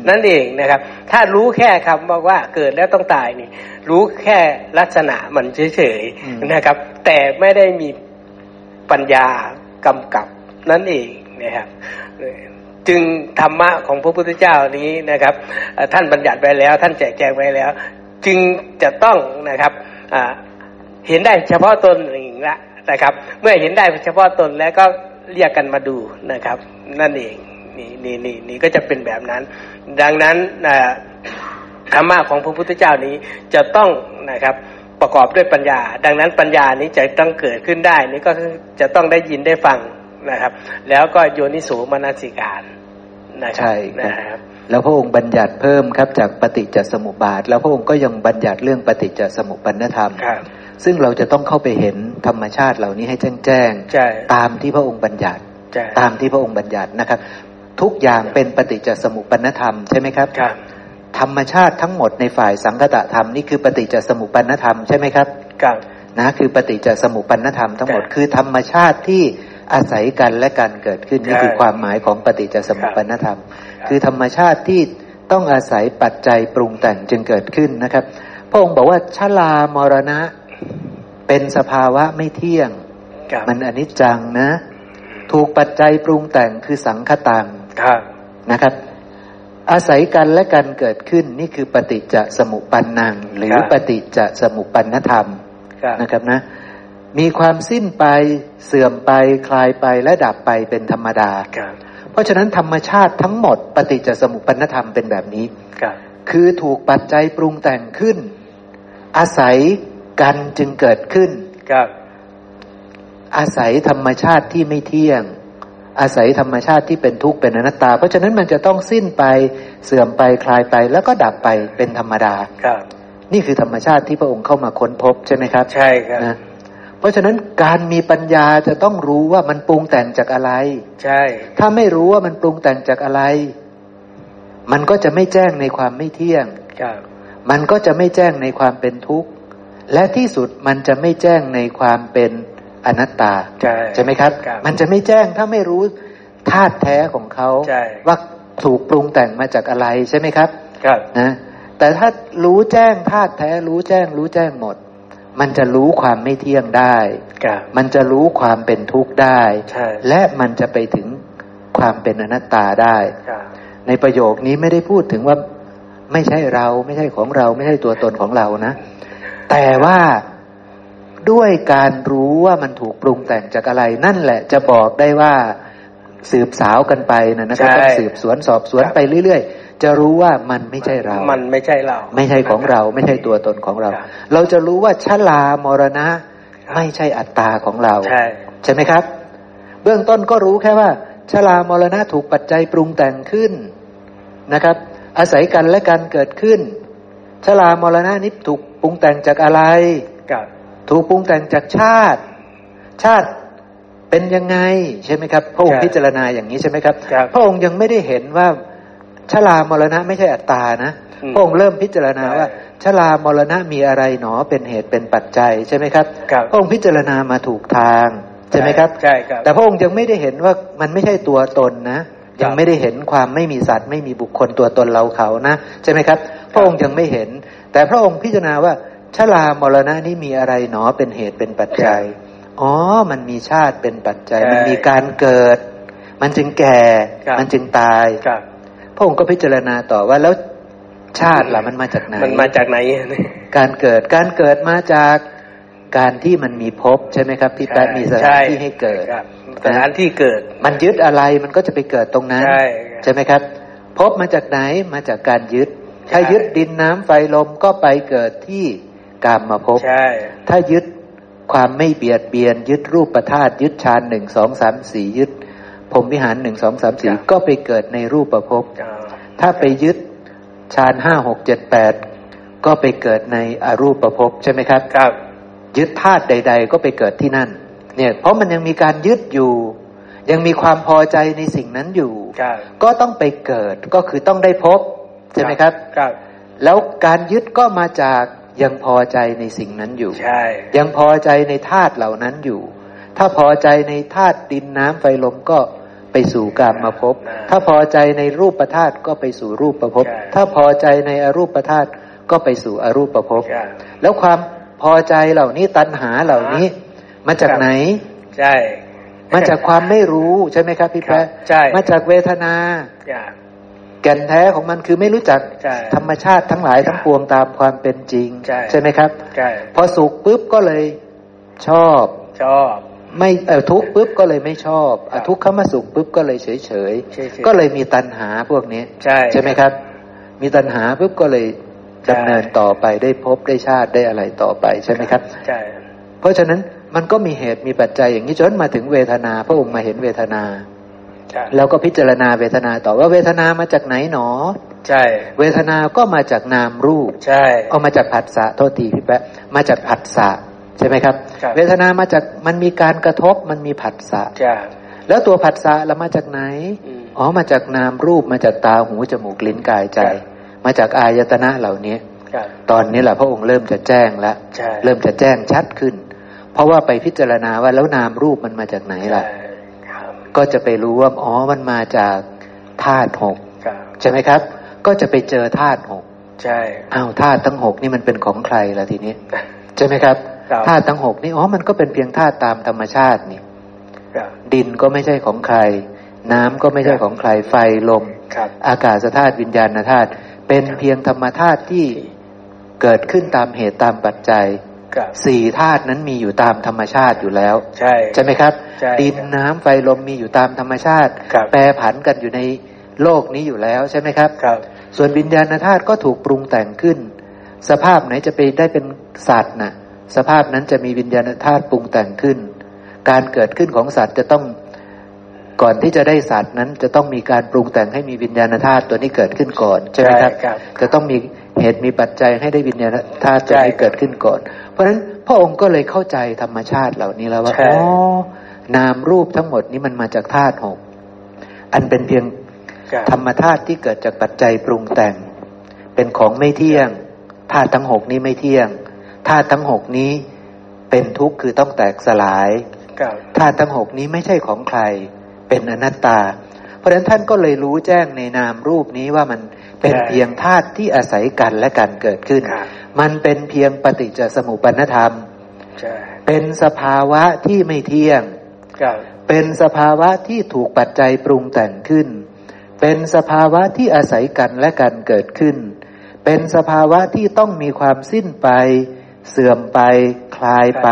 นั่นเองนะครับ ถ้ารู้แค่คำบอกว่าเกิดแล้วต้องตายนี่ รู้แค่ลักษณะมันเฉยๆนะครับ แต่ไม่ได้มีปัญญากำกับนั่นเองนะครับจึงธรรมะของพระพุทธเจ้านี้นะครับ ท่านบัญญัติไว้แล้ว ท่านแจกแจงไว้แล้ว จึงจะต้องนะครับเห็นได้เฉพาะตนหนึ่งละนะครับ เมื่อเห็นได้เฉพาะตนแล้วก็เรียกกันมาดูนะครับ นั่นเอง นี่นี่นี่นี่ก็จะเป็นแบบนั้น ดังนั้นธรรมะของพระพุทธเจ้านี้จะต้องนะครับประกอบด้วยปัญญา ดังนั้นปัญญานี้จะต้องเกิดขึ้นได้นี่ก็จะต้องได้ยินได้ฟังนะครับ แล้วก็โยนิสูมนสิการนะครับใช่ครับแล้วพระองค์บัญญัติเพิ่มครับจากปฏิจจสมุปบาท แล้วพระองค์ก็ยังบัญญัติเรื่องปฏิจจสมุปปนธรรมซึ่งเราจะต้องเข้าไปเห็นธรรมชาติเหล่านี้ให้แจ้งแจ้งตามที่พระองค์บัญญัติตามที่พระองค์บัญญัตินะครับ ทุกอย่างเป็นปฏิจจสมุปปนธรรมใช่ไหมครับ ธรรมชาติทั้งหมดในฝ่ายสังคตะธรรมนี่คือปฏิจจสมุปปนธรรมใช่ไหมครับครับนะคือปฏิจจสมุปปนธรรมทั้งหมดคือธรรมชาติที่อาศัยกันและการเกิดขึ้นนี่คือความหมายของปฏิจจสมุปปนธรรม คือธรรมชาติที่ต้องอาศัยปัจจัยปรุงแต่งจึงเกิดขึ้นนะครับ พระองค์บอกว่าชลามรณะ เป็นสภาวะไม่เที่ยง มันอนิจจังนะ ถูกปัจจัยปรุงแต่งคือสังขตัง นะครับ อาศัยกันและกันเกิดขึ้นนี่คือปฏิจจสมุปปันนัง หรือปฏิจจสมุปปันธรรมนะครับนะ มีความสิ้นไปเสื่อมไปคลายไปและดับไปเป็นธรรมดาเพราะฉะนั้นธรรมชาติทั้งหมด ปฏิจจสมุปปันธรรมเป็นแบบนี้คือถูกปัจจัยปรุงแต่งขึ้น อาศัยกันจึงเกิดขึ้นครับอาศัยธรรมชาติที่ไม่เที่ยง อาศัยธรรมชาติที่เป็นทุกข์เป็นอนัตตา เพราะฉะนั้นมันจะต้องสิ้นไปเสื่อมไปคลายไปแล้วก็ดับไปเป็นธรรมดาครับ นี่คือธรรมชาติที่พระองค์เข้ามาค้นพบใช่ไหมครับ ใช่ครับนะเพราะฉะนั้นการมีปัญญาจะต้องรู้ว่ามันปรุงแต่งจากอะไร ใช่ ถ้าไม่รู้ว่ามันปรุงแต่งจากอะไร มันก็จะไม่แจ้งในความไม่เที่ยงครับมันก็จะไม่แจ้งในความเป็นทุกข์และที่สุดมันจะไม่แจ้งในความเป็น อนัตตาใช่ไหมครับ มันจะไม่แจ้งถ้าไม่รู้ธาตุแท้ของเขาว่าถูกปรุงแต่งมาจากอะไรใช่ไหมครับครับนะแต่ถ้ารู้แจ้งธาตุแท้ รู้แจ้ง รู้แจ้งหมด มันจะรู้ความไม่เที่ยงได้มันจะรู้ความเป็นทุกข์ได้ และมันจะไปถึงความเป็นอนัตตาได้ ในประโยคนี้ไม่ได้พูดถึงว่าไม่ใช่เราไม่ใช่ของเราไม่ใช่ตัวตนของเรานะ แต่ว่า ด้วยการรู้ว่ามันถูกปรุงแต่งจากอะไร นั่นแหละจะบอกได้ว่าสืบสาวกันไปนะนะครับต้องสืบสวนสอบสวนไปเรื่อยๆ จะรู้ว่ามันไม่ใช่เรา มันไม่ใช่เรา ไม่ใช่ของเรา ไม่ใช่ตัวตนของเรา เราจะรู้ว่าชลามรณะ ไม่ใช่อัตตาของเรา ใช่ ใช่ไหมครับ เบื้องต้นก็รู้แค่ว่าชลามรณะถูกปัจจัยปรุงแต่งขึ้นนะครับ อาศัยกันและกันเกิดขึ้นชลามรณะนี้ถูกปรุงแต่งจากอะไร ถูกปรุงแต่งจากชาติ ชาติเป็นยังไงใช่ไหมครับ พระองค์พิจารณาอย่างนี้ใช่ไหมครับ พระองค์ยังไม่ได้เห็นว่าชลามรณะไม่ใช่อัตตานะพระองค์เริ่มพิจารณาว่าชลามรณะมีอะไรหนอเป็นเหตุเป็นปัจจัยใช่ไหมครับพระองค์พิจารณามาถูกทางใช่ไหมครับใช่ครับ แต่พระองค์ยังไม่ได้เห็นว่ามันไม่ใช่ตัวตนนะ ยังไม่ได้เห็นความไม่มีสัตว์ ไม่มีบุคคลตัวตนเราเขานะ ใช่ไหมครับ พระองค์ยังไม่เห็น แต่พระองค์พิจารณาว่า ชรามรณะนี้มีอะไรหนอเป็นเหตุเป็นปัจจัย อ๋อ มันมีชาติเป็นปัจจัย มันมีการเกิด มันจึงแก่ มันจึงตายพระองค์ก็พิจารณาต่อว่าแล้วชาติล่ะมันมาจากไหน มันมาจากไหน การเกิด การเกิดมาจากการที่มันมีภพใช่ไหมครับ ที่แต่มีสถานที่ให้เกิดสถานที่เกิด มันยึดอะไรมันก็จะไปเกิดตรงนั้น ใช่ไหมครับภพมาจากไหนมาจากการยึด ถ้ายึดดินน้ำไฟลมก็ไปเกิดที่ กามมาพบถ้ายึดความไม่เบียดเบียน ยึดรูปประธาตยึดฌานหนึ่งสองสามสี่ยึดพรมวิหารหนึ่งสองสามสี่ก็ไปเกิดในรูปประพบถ้าไปยึดฌานห้าหกเจ็ดแปดก็ไปเกิดในอรูปประพบใช่ไหมครับครับ ยึดธาตุใด ๆ ก็ไปเกิดที่นั่น เนี่ย เพราะมันยังมีการยึดอยู่ ยังมีความพอใจในสิ่งนั้นอยู่ก็ต้องไปเกิดก็คือต้องได้พบใช่ไหมครับครับ แล้วการยึดก็มาจาก ยังพอใจในสิ่งนั้นอยู่ ใช่ ยังพอใจในธาตุเหล่านั้นอยู่ ถ้าพอใจในธาตุดินน้ำไฟลมก็ไปสู่กามมาพบ ถ้าพอใจในรูปประธาตุก็ไปสู่รูปประพบ ถ้าพอใจในอรูปประธาตุก็ไปสู่อรูปประพบ แล้วความพอใจเหล่านี้ตัณหาเหล่านี้ มาจากไหน ใช่ มาจากความไม่รู้ใช่ไหมครับพี่แป๊ะใช่มาจากเวทนาอย่า แก่นแท้ของมันคือไม่รู้จักใช่ธรรมชาติทั้งหลายทั้งปวงตามความเป็นจริง ใช่ไหมครับใช่พอสุขปุ๊บก็เลยชอบชอบไม่เออทุกข์ปุ๊บก็เลยไม่ชอบครัอะบทุกข์เข้ามาสุขปุ๊บก็เลยเฉยเฉยๆเฉยๆก็เลยมีตัณหาพวกนี้ใช่ใช่ไหมครับ มีตัณหาปุ๊บก็เลยใช่ดำเนินต่อไปได้พบได้ชาติได้อะไรต่อไปใช่ไหมครับใช่เพราะฉะนั้นมันก็มีเหตุมีปัจจัยอย่างนี้จนมาถึงเวทนา พระองค์มาเห็นเวทนาใช่ แล้วก็พิจารณาเวทนาต่อว่าเวทนามาจากไหนหนอ ใช่ เวทนาก็มาจากนามรูป ใช่เอามาจากผัสสะโทษทีพี่แป๊ะมาจากผัสสะใช่ไหมครับครับเวทนามาจากมันมีการกระทบมันมีผัสสะใช่แล้วตัวผัสสะละมาจากไหนอืมอ๋อมาจากนามรูปมาจากตาหูจมูกลิ้นกายใจครับมาจากอายตนะเหล่านี้ครับตอนนี้แหละพระองค์เริ่มจะแจ้งแล้วใช่เริ่มจะแจ้งชัดขึ้น เพราะว่าไปพิจารณาว่าแล้วนามรูปมันมาจากไหนล่ะใช่ครับ ก็จะไปรู้ว่าอ๋อมันมาจากธาตุหกครับใช่ไหมครับ ก็จะไปเจอธาตุหกใช่อ้าวธาตุทั้งหกนี่มันเป็นของใครล่ะทีนี้ใช่ไหมครับครับธาตุทั้งหกนี่อ๋อมันก็เป็นเพียงธาตุตามธรรมชาตินี่ครับดินก็ไม่ใช่ของใคร น้ำก็ไม่ใช่ของใครไฟลมครับอากาศธาตุวิญญาณธาตุเป็นเพียงธรรมธาตุที่เกิดขึ้นตามเหตุตามปัจจัยครับ สี่ธาตุนั้นมีอยู่ตามธรรมชาติอยู่แล้ว ใช่ใช่ไหมครับใช่ดินน้ำไฟลมมีอยู่ตามธรรมชาติครับแปรผันกันอยู่ในโลกนี้อยู่แล้วใช่ไหมครับครับ ส่วนวิญญาณธาตุก็ถูกปรุงแต่งขึ้น สภาพไหนจะไปได้เป็นสัตว์น่ะสภาพนั้นจะมีวิญญาณธาตุปรุงแต่งขึ้น การเกิดขึ้นของสัตว์จะต้อง ก่อนที่จะได้สัตว์นั้นจะต้องมีการปรุงแต่งให้มีวิญญาณธาตุตัวนี้เกิดขึ้นก่อนใช่ไหมครับใช่ครับจะต้องมีเหตุมีปัจจัยให้ได้วิญญาณธาตุตัวนี้ใช่ครับเกิดขึ้นก่อน เพราะฉะนั้นพระองค์ก็เลยเข้าใจธรรมชาติเหล่านี้แล้วว่าใช่อ๋อนามรูปทั้งหมดนี้มันมาจากธาตุหกอันเป็นเพียงครับธรรมธาตุที่เกิดจากปัจจัยปรุงแต่ง เป็นของไม่เที่ยงธาตุทั้งหกนี้ไม่เที่ยงธาตุทั้งหกนี้เป็นทุกข์คือต้องแตกสลายครับธาตุทั้งหกนี้ไม่ใช่ของใคร เป็นอนัตตา เพราะฉะนั้นท่านก็เลยรู้แจ้งในนามรูปนี้ว่ามันเป็นใช่เพียงธาตุที่อาศัยกันและกันเกิดขึ้นครับมันเป็นเพียงปฏิจจสมุปปนธรรมใช่เป็นสภาวะที่ไม่เที่ยงครับเป็นสภาวะที่ถูกปัจจัยปรุงแต่งขึ้น เป็นสภาวะที่อาศัยกันและกันเกิดขึ้น เป็นสภาวะที่ต้องมีความสิ้นไป เสื่อมไป คลายไป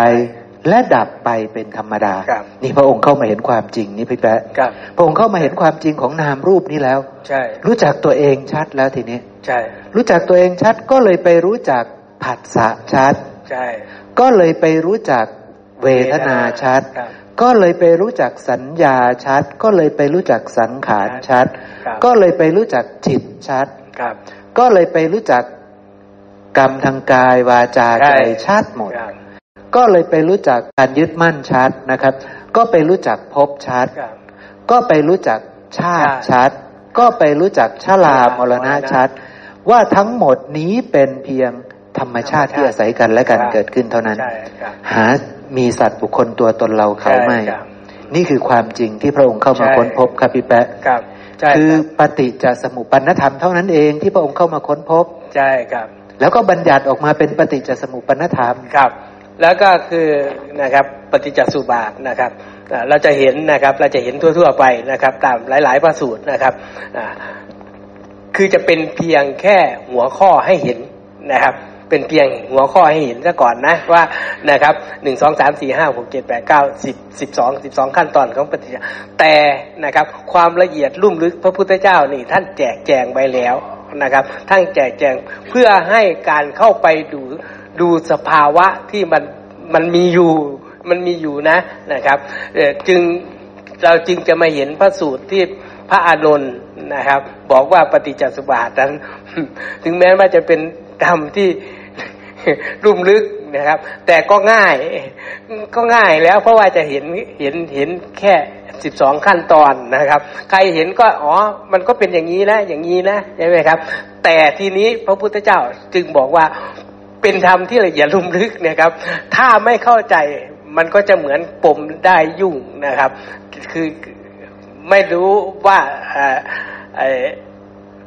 และดับไปเป็นธรรมดาครับนี่พระองค์เข้ามาเห็นความจริงนี่พี่แป๊ะครับพระองค์เข้ามาเห็นความจริงของนามรูปนี้แล้วใช่รู้จักตัวเองชัดแล้วทีนี้ใช่รู้จักตัวเองชัดก็เลยไปรู้จักผัสสะชัดใช่ก็เลยไปรู้จักเวทนาชัดครับก็เลยไปรู้จักสัญญาชัด ก็เลยไปรู้จักสังขารชัดครับก็เลยไปรู้จักจิตชัดครับก็เลยไปรู้จักกรรมทางกายวาจาใจชัดหมดครับ ก็เลยไปรู้จักการยึดมั่นชัดนะครับ ก็ไปรู้จักภพชัดครับก็ไปรู้จักชาติชาติชัด ก็ไปรู้จักชรามรณะชัด ว่าทั้งหมดนี้เป็นเพียงธรรมชาติที่อาศัยกันและกันเกิดขึ้นเท่านั้นใช่ครับหา มีสัตว์บุคคลตัวตนเราเขาไม่ใช่ครับนี่คือความจริงที่พระองค์เข้ามาใช่ค้นพบครับพี่แปะครับใช่คือรับปฏิจจสมุปปนธรรมเท่านั้นเองที่พระองค์เข้ามาค้นพบ ใช่ครับ แล้วก็บัญญัติออกมาเป็นปฏิจจสมุปปนธรรมครับ แล้วก็คือนะครับปฏิจจสุบาทนะครับเราจะเห็นนะครับเราจะเห็นทั่วๆไปนะครับ ตามหลายๆพระสูตรนะครับคือจะเป็นเพียงแค่หัวข้อให้เห็นนะครับ เป็นเพียงหัวข้อให้เห็นซะก่อนนะว่านะครับหนึ่งสองสามสี่ห้าหกเจ็ดแปดเก้าสิบสิบสองสิบสองขั้นตอนของปฏิจจแต่นะครับ ความละเอียดลุ่มลึกพระพุทธเจ้านี่ท่านแจกแจงไปแล้วนะครับท่านแจกแจงเพื่อให้การเข้าไปดู ดูสภาวะที่มันมันมีอยู่ มันมีอยู่นะนะครับจึงเราจึงจะมาเห็นพระสูตรที่พระอานนท์นะครับ บอกว่าปฏิจจสมุบาทนั้น ถึงแม้ว่าจะเป็นธรรมที่ลุ่มลึกนะครับ แต่ก็ง่ายก็ง่ายแล้วเพราะว่าจะเห็นเห็นเห็นแค่สิบสองขั้นตอนนะครับ ใครเห็นก็อ๋อ มันก็เป็นอย่างนี้นะ อย่างนี้นะใช่ไหมครับ แต่ทีนี้พระพุทธเจ้าจึงบอกว่า เป็นธรรมที่ละเอียดลุมลึกนะครับ ถ้าไม่เข้าใจมันก็จะเหมือนปมได้ยุ่งนะครับ คือไม่รู้ว่า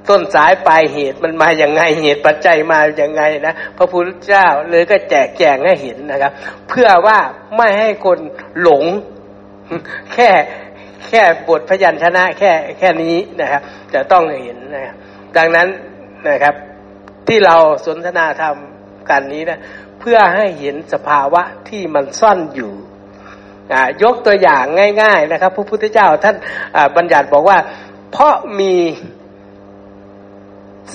ต้นสายปลายเหตุมันมาอย่างไงเหตุปัจจัยมาอย่างไงนะพระพุทธเจ้าเลยก็แจกแจงให้เห็นนะครับ เพื่อว่าไม่ให้คนหลงแค่แค่บทพยัญชนะแค่แค่นี้นะครับ จะต้องเห็นนะครับดังนั้นนะครับ ที่เราสนทนาธรรม กันนี้นะเพื่อให้เห็นสภาวะที่มันซ่อนอยู่ยกตัวอย่างง่าย ๆ นะครับ พระพุทธเจ้าท่านบัญญัติบอกว่า เพราะมี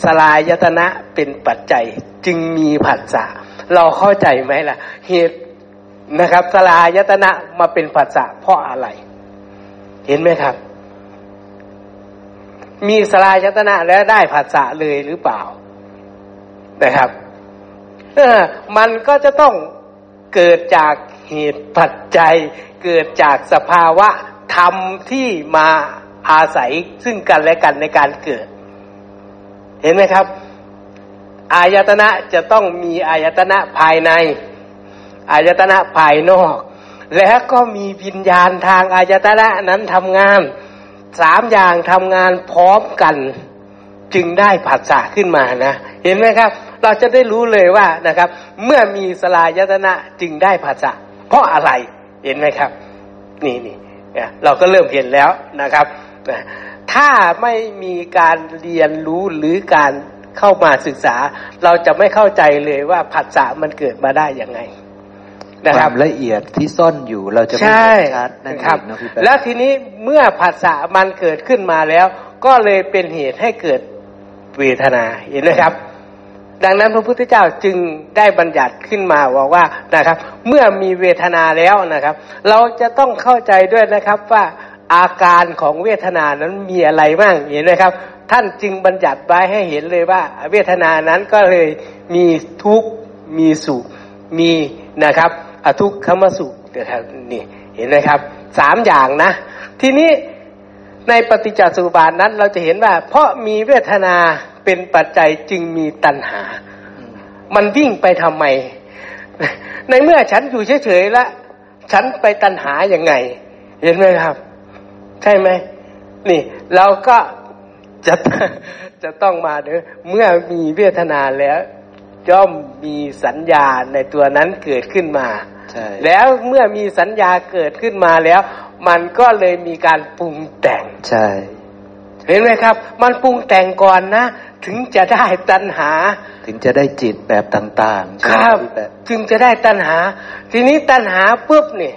สลายตนะเป็นปัจจัยจึงมีผัสสะเราเข้าใจไหมล่ะ เหตุนะครับสลายตนะมาเป็นผัสสะเพราะอะไร เห็นไหมครับ มีสลายตนะแล้วได้ผัสสะเลยหรือเปล่านะครับ มันก็จะต้องเกิดจากเหตุปัจจัย เกิดจากสภาวะธรรมที่มาอาศัยซึ่งกันและกันในการเกิด เห็นไหมครับ อายตนะจะต้องมีอายตนะภายใน อายตนะภายนอก แล้วก็มีวิญญาณทางอายตนะนั้นทำงานสามอย่างทำงานพร้อมกัน จึงได้ผัสสะขึ้นมานะ เห็นไหมครับ เราจะได้รู้เลยว่านะครับ เมื่อมีสลายตนะจึงได้ภาษาเพราะอะไรเห็นไหมครับ นี่นี่เราก็เริ่มเห็นแล้วนะครับถ้าไม่มีการเรียนรู้หรือการเข้ามาศึกษา เราจะไม่เข้าใจเลยว่าผัสสะมันเกิดมาได้ยังไงนะครับละเอียดที่ซ่อนอยู่เราจะไม่เห็นชัดนะครับ แล้วทีนี้เมื่อผัสสะมันเกิดขึ้นมาแล้ว ก็เลยเป็นเหตุให้เกิดเวทนาเห็นไหมครับ ดังนั้นพระพุทธเจ้าจึงได้บัญญัติขึ้นมาบอกว่านะครับ เมื่อมีเวทนาแล้วนะครับ เราจะต้องเข้าใจด้วยนะครับว่าอาการของเวทนานั้นมีอะไรบ้างเห็นไหมครับ ท่านจึงบัญญัติไว้ให้เห็นเลยว่า เวทนานั้นก็เลยมีทุกข์มีสุขมีนะครับอทุกขมสุขเดี๋ยวครับนี่เห็นไหมครับสามอย่างนะ ทีนี้ในปฏิจจสุบานนั้นเราจะเห็นว่า เพราะมีเวทนา เป็นปัจจัยจึงมีตัณหา มันวิ่งไปทำไม ในเมื่อฉันอยู่เฉยๆแล้วฉันไปตัณหาอย่างไง เห็นไหมครับ ใช่ไหมนี่ เราก็จะจะต้องมาเด้อเมื่อมีเวทนาแล้วย่อมมีสัญญาในตัวนั้นเกิดขึ้นมา แล้วเมื่อมีสัญญาเกิดขึ้นมาแล้ว มันก็เลยมีการปรุงแต่ง ใช่ เห็นไหมครับ มันปรุงแต่งก่อนนะ ถึงจะได้ตัณหา ถึงจะได้จิตแบบต่างๆครับ จึงจะได้ตัณหา ทีนี้ตัณหาปุ๊บเนี่ย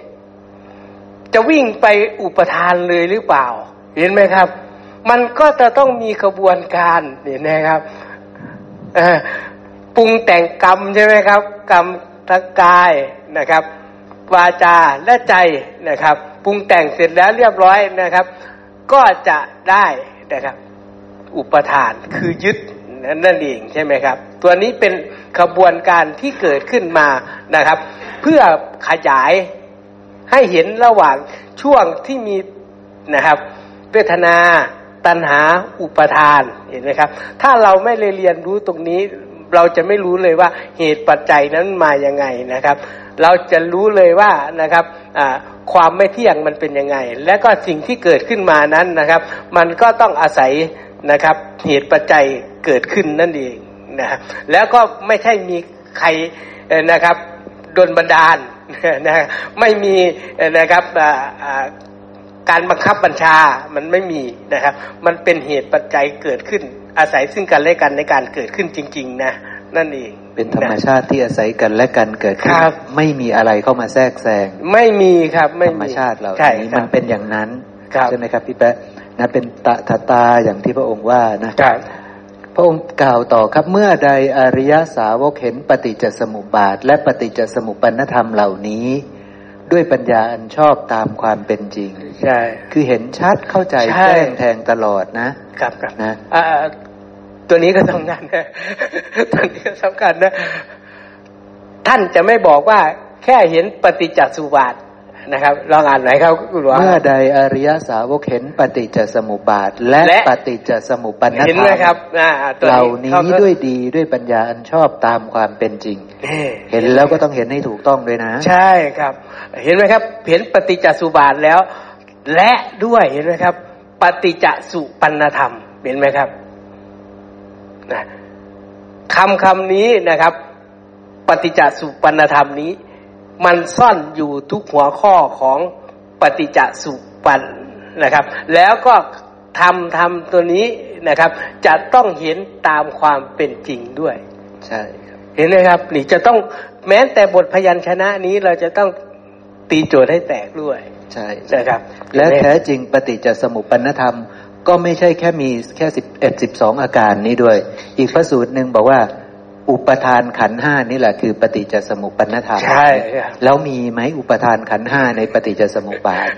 จะวิ่งไปอุปทานเลยหรือเปล่า เห็นไหมครับ มันก็จะต้องมีขบวนการเห็นไหมครับปรุงแต่งกรรมใช่ไหมครับ กรรมทั้งกายนะครับ วาจาและใจนะครับ ปรุงแต่งเสร็จแล้วเรียบร้อยนะครับ ก็จะได้ นะครับ อุปทานคือยึดนั่นเองใช่ไหมครับ ตัวนี้เป็นขบวนการที่เกิดขึ้นมานะครับ เพื่อขยายให้เห็นระหว่างช่วงที่มีนะครับเวทนาตัณหาอุปทานเห็นไหมครับ ถ้าเราไม่เลยเรียนรู้ตรงนี้ เราจะไม่รู้เลยว่าเหตุปัจจัยนั้นมายังไงนะครับ เราจะรู้เลยว่านะครับความไม่เที่ยงมันเป็นยังไง และก็สิ่งที่เกิดขึ้นมานั้นนะครับ มันก็ต้องอาศัยนะครับเหตุปัจจัยเกิดขึ้นนั่นเองนะแล้วก็ไม่ใช่มีใครนะครับโดนบันดาลนะไม่มีนะครับการบังคับบัญชามันไม่มีนะครับ มันเป็นเหตุปัจจัยเกิดขึ้น อาศัยซึ่งกันและกันในการเกิดขึ้นจริง ๆ นะ นั่นเอง เป็นธรรมชาติที่อาศัยกันและกันเกิดขึ้นไม่มีอะไรเข้ามาแทรกแซง ไม่มีครับไม่ธรรมชาติเรานี้มันเป็นอย่างนั้นใช่ไหมครับพี่แป๊ะนะเป็นตถาตาอย่างที่พระองค์ว่านะพระองค์กล่าวต่อครับเมื่อใดอริยสาวกเห็นปฏิจจสมุปบาท และปฏิจจสมุปปนธรรมเหล่านี้ ด้วยปัญญาอันชอบตามความเป็นจริง ใช่ คือเห็นชัดเข้าใจแจ้งแทงตลอดนะครับครับนะ ตัวนี้ก็สำคัญนะตัวนี้ก็สำคัญนะ ท่านจะไม่บอกว่า แค่เห็นปฏิจจสุบาทนะครับลองอ่านไหนครับคุณหลวงเมื่อใดอริยสาวกเห็นปฏิจจสมุปบาท และปฏิจจสมุปปนธรรมเห็นไหมครับเหล่านี้ด้วยดีด้วยปัญญาอันชอบตามความเป็นจริงเห็นแล้วก็ต้องเห็นให้ถูกต้องด้วยนะ ใช่ครับ เห็นไหมครับ เห็นปฏิจจสุบาทแล้ว และด้วยเห็นไหมครับ ปฏิจจสุปันธรรมเห็นไหมครับ นะคำคำนี้นะครับ ปฏิจจสุปันธรรมนี้ มันซ่อนอยู่ทุกหัวข้อของปฏิจจสุปันนะครับ แล้วก็ทำทำตัวนี้นะครับ จะต้องเห็นตามความเป็นจริงด้วย ใช่ครับเห็นไหมครับนี่จะต้องแม้แต่บทพยัญชนะนี้เราจะต้องตีโจทย์ให้แตกด้วย ใช่นะครับ และแท้จริงปฏิจจสมุปปนธรรม ก็ไม่ใช่แค่มีแค่สิบเอ็ดสิบสองอาการนี้ด้วย อีกพระสูตรหนึ่งบอกว่า อุปทานขันธ์ห้านี่แหละคือปฏิจจสมุปปนธรรมใช่ครับแล้วมีไหมอุปทานขันธ์ห้าในปฏิจจสมุปบาท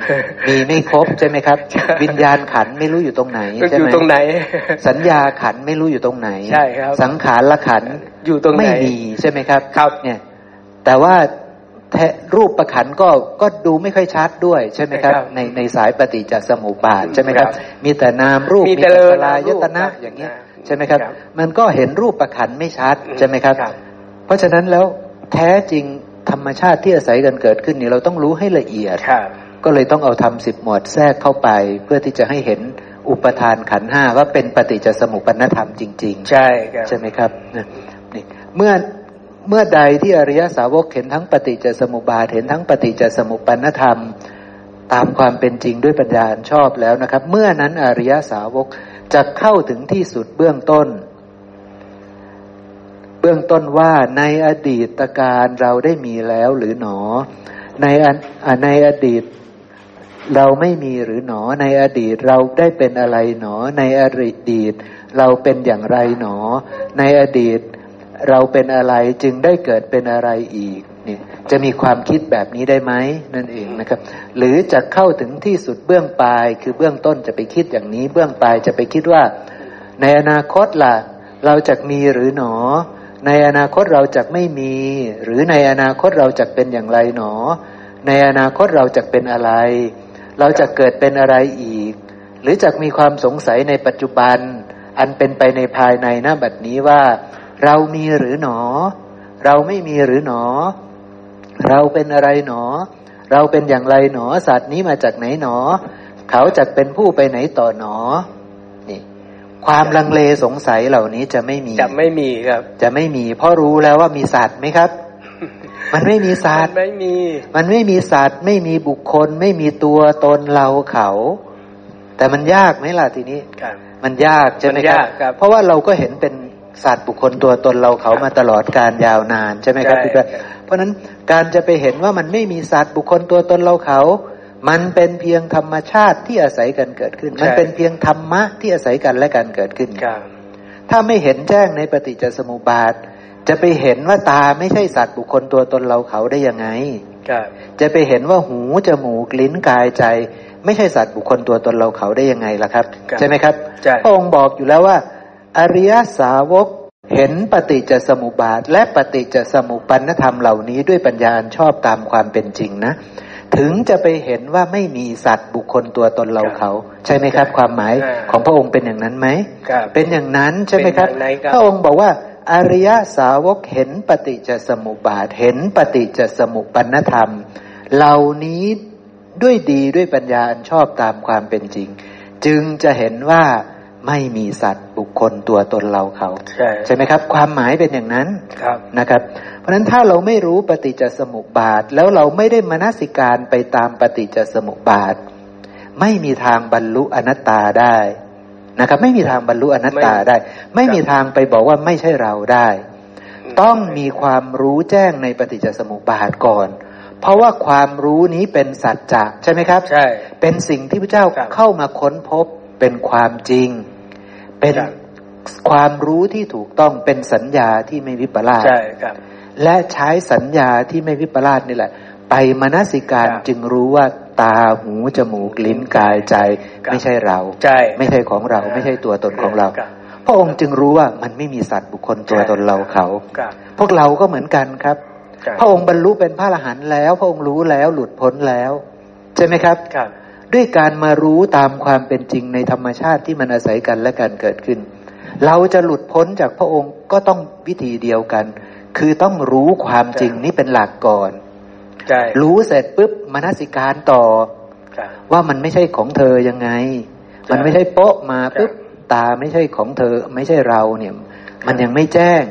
มีไม่ครบใช่ไหมครับใช่วิญญาณขันธ์ไม่รู้อยู่ตรงไหนมันใช่อยู่ไหมตรงไหน สัญญาขันธ์ไม่รู้อยู่ตรงไหนใช่ครับสังขารละขันธ์อยู่ตรงไหนไม่มีใช่ไหมครับครับเนี่ยแต่ว่าแท้ รูปประขันธ์ก็ก็ดูไม่ค่อยชัดด้วยใช่ไหมครับครับ ในในสายปฏิจจสมุปบาทใช่ไหมครับครับมีแต่นามรูปมีมีแต่แต่เลสยลายตนะครับอย่างเงี้ยครับใช่ไหมครับครับ มันก็เห็นรูปประขันธ์ไม่ชัดอืมใช่ไหมครับครับ เพราะฉะนั้นแล้วแท้จริงธรรมชาติที่อาศัยกันเกิดขึ้นนี่เราต้องรู้ให้ละเอียดครับก็เลยต้องเอาทำสิบหมวดแทรกเข้าไป เพื่อที่จะให้เห็นอุปทานขันธ์ห้าว่าเป็นปฏิจจสมุปปนธรรมจริง ๆ ใช่ครับใช่ไหมครับนะนี่เมื่อ เมื่อใดที่อริยสาวกเห็นทั้งปฏิจจสมุปบาทเห็นทั้งปฏิจจสมุปปนธรรม ตามความเป็นจริงด้วยปัญญาชอบแล้วนะครับ เมื่อนั้นอริยสาวกจะเข้าถึงที่สุดเบื้องต้น เบื้องต้นว่าในอดีตการเราได้มีแล้วหรือหนอ ในอในอดีตเราไม่มีหรือหนอ ในอดีตเราได้เป็นอะไรหนอ ในอดีตเราเป็นอย่างไรหนอ ในอดีต เราเป็นอะไรจึงได้เกิดเป็นอะไรอีกเนี่ยจะมีความคิดแบบนี้ได้ไหมนั่นเองนะครับ หรือจะเข้าถึงที่สุดเบื้องปลาย คือเบื้องต้นจะไปคิดอย่างนี้ เบื้องปลายจะไปคิดว่า ในอนาคตล่ะ เราจะมีหรือหนอ ในอนาคตเราจะไม่มี หรือในอนาคตเราจะเป็นอย่างไรหนอ ในอนาคตเราจะเป็นอะไร เราจะเกิดเป็นอะไรอีก หรือจะมีความสงสัยในปัจจุบัน อันเป็นไปในภายในหน้าบัดนี้ว่า เรามีหรือหนอ เราไม่มีหรือหนอ เราเป็นอะไรหนอ เราเป็นอย่างไรหนอ สัตว์นี้มาจากไหนหนอ เขาจะเป็นผู้ไปไหนต่อหนอ นี่ ความลังเลสงสัยเหล่านี้จะไม่มี จะไม่มีครับ จะไม่มี เพราะรู้แล้วว่ามีสัตว์ไหมครับ มันไม่มีสัตว์มันไม่มี มันไม่มีสัตว์ ไม่มีบุคคล ไม่มีตัวตนเราเขา แต่มันยากไหมล่ะทีนี้ครับมันยากใช่ไหมมันครัยาบกครับ เพราะว่าเราก็เห็นเป็น สัตว์บุคคลตัวตนเราเขามาตลอดการยาวนานใช่ไหมครับใช่พี่แป๊ะเพราะฉะนั้นการจะไปเห็นว่ามันไม่มีสัตว์บุคคลตัวตนเราเขา มันเป็นเพียงธรรมชาติที่อาศัยกันเกิดขึ้น มันเป็นเพียงธรรมะที่อาศัยกันและกันเกิดขึ้นครับถ้าไม่เห็นแจ้งในปฏิจจสมุปบาท จะไปเห็นว่าตาไม่ใช่สัตว์บุคคลตัวตนเราเขาได้ยังไงครับจะไปเห็นว่าหูจมูกลิ้นกายใจ ไม่ใช่สัตว์บุคคลตัวตนเราเขาได้ยังไงล่ะครับครับใช่ไหมครับใช่พระองค์บอกอยู่แล้วว่า อริยสาวกเห็นปฏิจจสมุปบาท และปฏิจจสมุปปนธรรมเหล่านี้ด้วยปัญญาอันชอบตามความเป็นจริงนะ ถึงจะไปเห็นว่าไม่มีสัตว์บุคคลตัวตนเราเขา ใช่ไหมครับ ความหมายอ่าของพระองค์เป็นอย่างนั้นไหมครับเป็นอย่างนั้นใช่ไหมครับเป็นอย่างนั้นครับ พระองค์บอกว่าอริยสาวกเห็นปฏิจจสมุปบาท เห็นปฏิจจสมุปปนธรรม เหล่านี้ด้วยดีด้วยปัญญาอันชอบตามความเป็นจริง จึงจะเห็นว่า ไม่มีสัตว์บุคคลตัวตนเราเขาใช่ใช่ไหมครับ ความหมายเป็นอย่างนั้นครับนะครับ เพราะฉะนั้นถ้าเราไม่รู้ปฏิจจสมุปบาท แล้วเราไม่ได้มนสิการไปตามปฏิจจสมุปบาท ไม่มีทางบรรลุอนัตตาได้นะครับ ไม่มีทางบรรลุอนัตตาได้ ไม่มีทางไปบอกว่าไม่ใช่เราได้ ต้องมีความรู้แจ้งในปฏิจจสมุปบาทก่อนเพราะว่าความรู้นี้เป็นสัจจะใช่ไหมครับ ใช่ เป็นสิ่งที่พระเจ้าครับเข้ามาค้นพบ เป็นความจริง เป็นครับความรู้ที่ถูกต้องเป็นสัญญาที่ไม่วิปลาสใช่ครับ และใช้สัญญาที่ไม่วิปลาสนี่แหละ ไปมนสิการครับจึงรู้ว่าตาหูจมูกลิ้นกายใจครับไม่ใช่เราใช่ไม่ใช่ของเรา ไม่ใช่ตัวตนของเราครับพระองค์จึงรู้ว่ามันไม่มีสัตว์บุคคลตัวตนเราเขาครับพวกเราก็เหมือนกันครับครับ พระองค์บรรลุเป็นพระอรหันต์แล้ว พระองค์รู้แล้วหลุดพ้นแล้ว ใช่ไหมครับครับ ด้วยการมารู้ตามความเป็นจริงในธรรมชาติที่มันอาศัยกันและการเกิดขึ้น เราจะหลุดพ้นจากพระองค์ก็ต้องวิธีเดียวกัน คือต้องรู้ความจริงนี่เป็นหลักก่อนใช่รู้เสร็จปุ๊บมนสิการต่อครับว่ามันไม่ใช่ของเธอยังไง มันไม่ใช่โป๊ะมาปุ๊บตาไม่ใช่ของเธอไม่ใช่เราเนี่ย มันยังไม่แจ้ง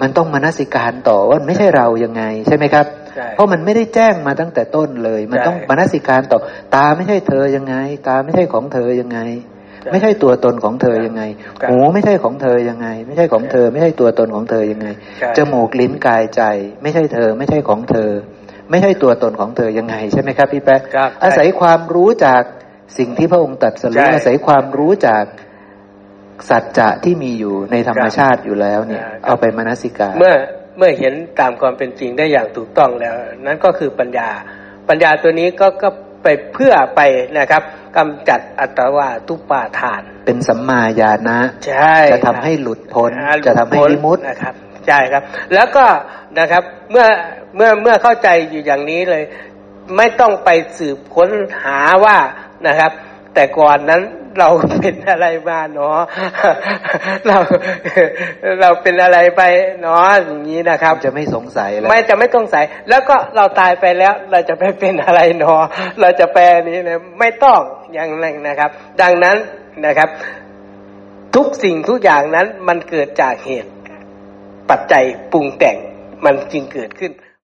มันต้องมนสิการต่อว่ามันไม่ใช่เรายังไง ใช่ไหมครับ เพราะมันไม่ได้แจ้งมาตั้งแต่ต้นเลย มันต้องมนสิการต่อตาไม่ใช่เธอยังไง ตาไม่ใช่ของเธอยังไง ไม่ใช่ตัวตนของเธอยังไง หูไม่ใช่ของเธอยังไง ไม่ใช่ของเธอ ไม่ใช่ตัวตนของเธอยังไง จมูกลิ้นกายใจ ไม่ใช่เธอ ไม่ใช่ของเธอ ไม่ใช่ตัวตนของเธอยังไง ใช่ไหมครับพี่แป๊ะอาศัยความรู้จากสิ่งที่พระองค์ตรัสรู้อาศัยความรู้จากสัจจะที่มีอยู่ในธรรมชาติอยู่แล้วเนี่ย เอาไปมนสิกาเมื่อ เมื่อเห็นตามความเป็นจริงได้อย่างถูกต้องแล้ว นั่นก็คือปัญญา ปัญญาตัวนี้ก็ก็ไปเพื่อไปนะครับกำจัดอัตวาทุปาทาน เป็นสัมมาญาณะใช่จะทำให้หลุดพ้นจะทำให้วิมุตนะครับใช่ครับ แล้วก็นะครับเมื่อเมื่อเมื่อเข้าใจอยู่อย่างนี้เลย ไม่ต้องไปสืบค้นหาว่านะครับ แต่ก่อนนั้น เราเป็นอะไรมาเนาะเราเราเป็นอะไรไปเนาะอย่างนี้นะครับ จะไม่สงสัยแล้วไม่จะไม่ต้องใส่แล้วก็เราตายไปแล้ว เราจะไปเป็นอะไรเนาะเราจะแปลนี้นะไม่ต้องอย่างนั้นนะครับ ดังนั้นนะครับ ทุกสิ่งทุกอย่างนั้นมันเกิดจากเหตุ ปัจจัยปรุงแต่งมันจึงเกิดขึ้น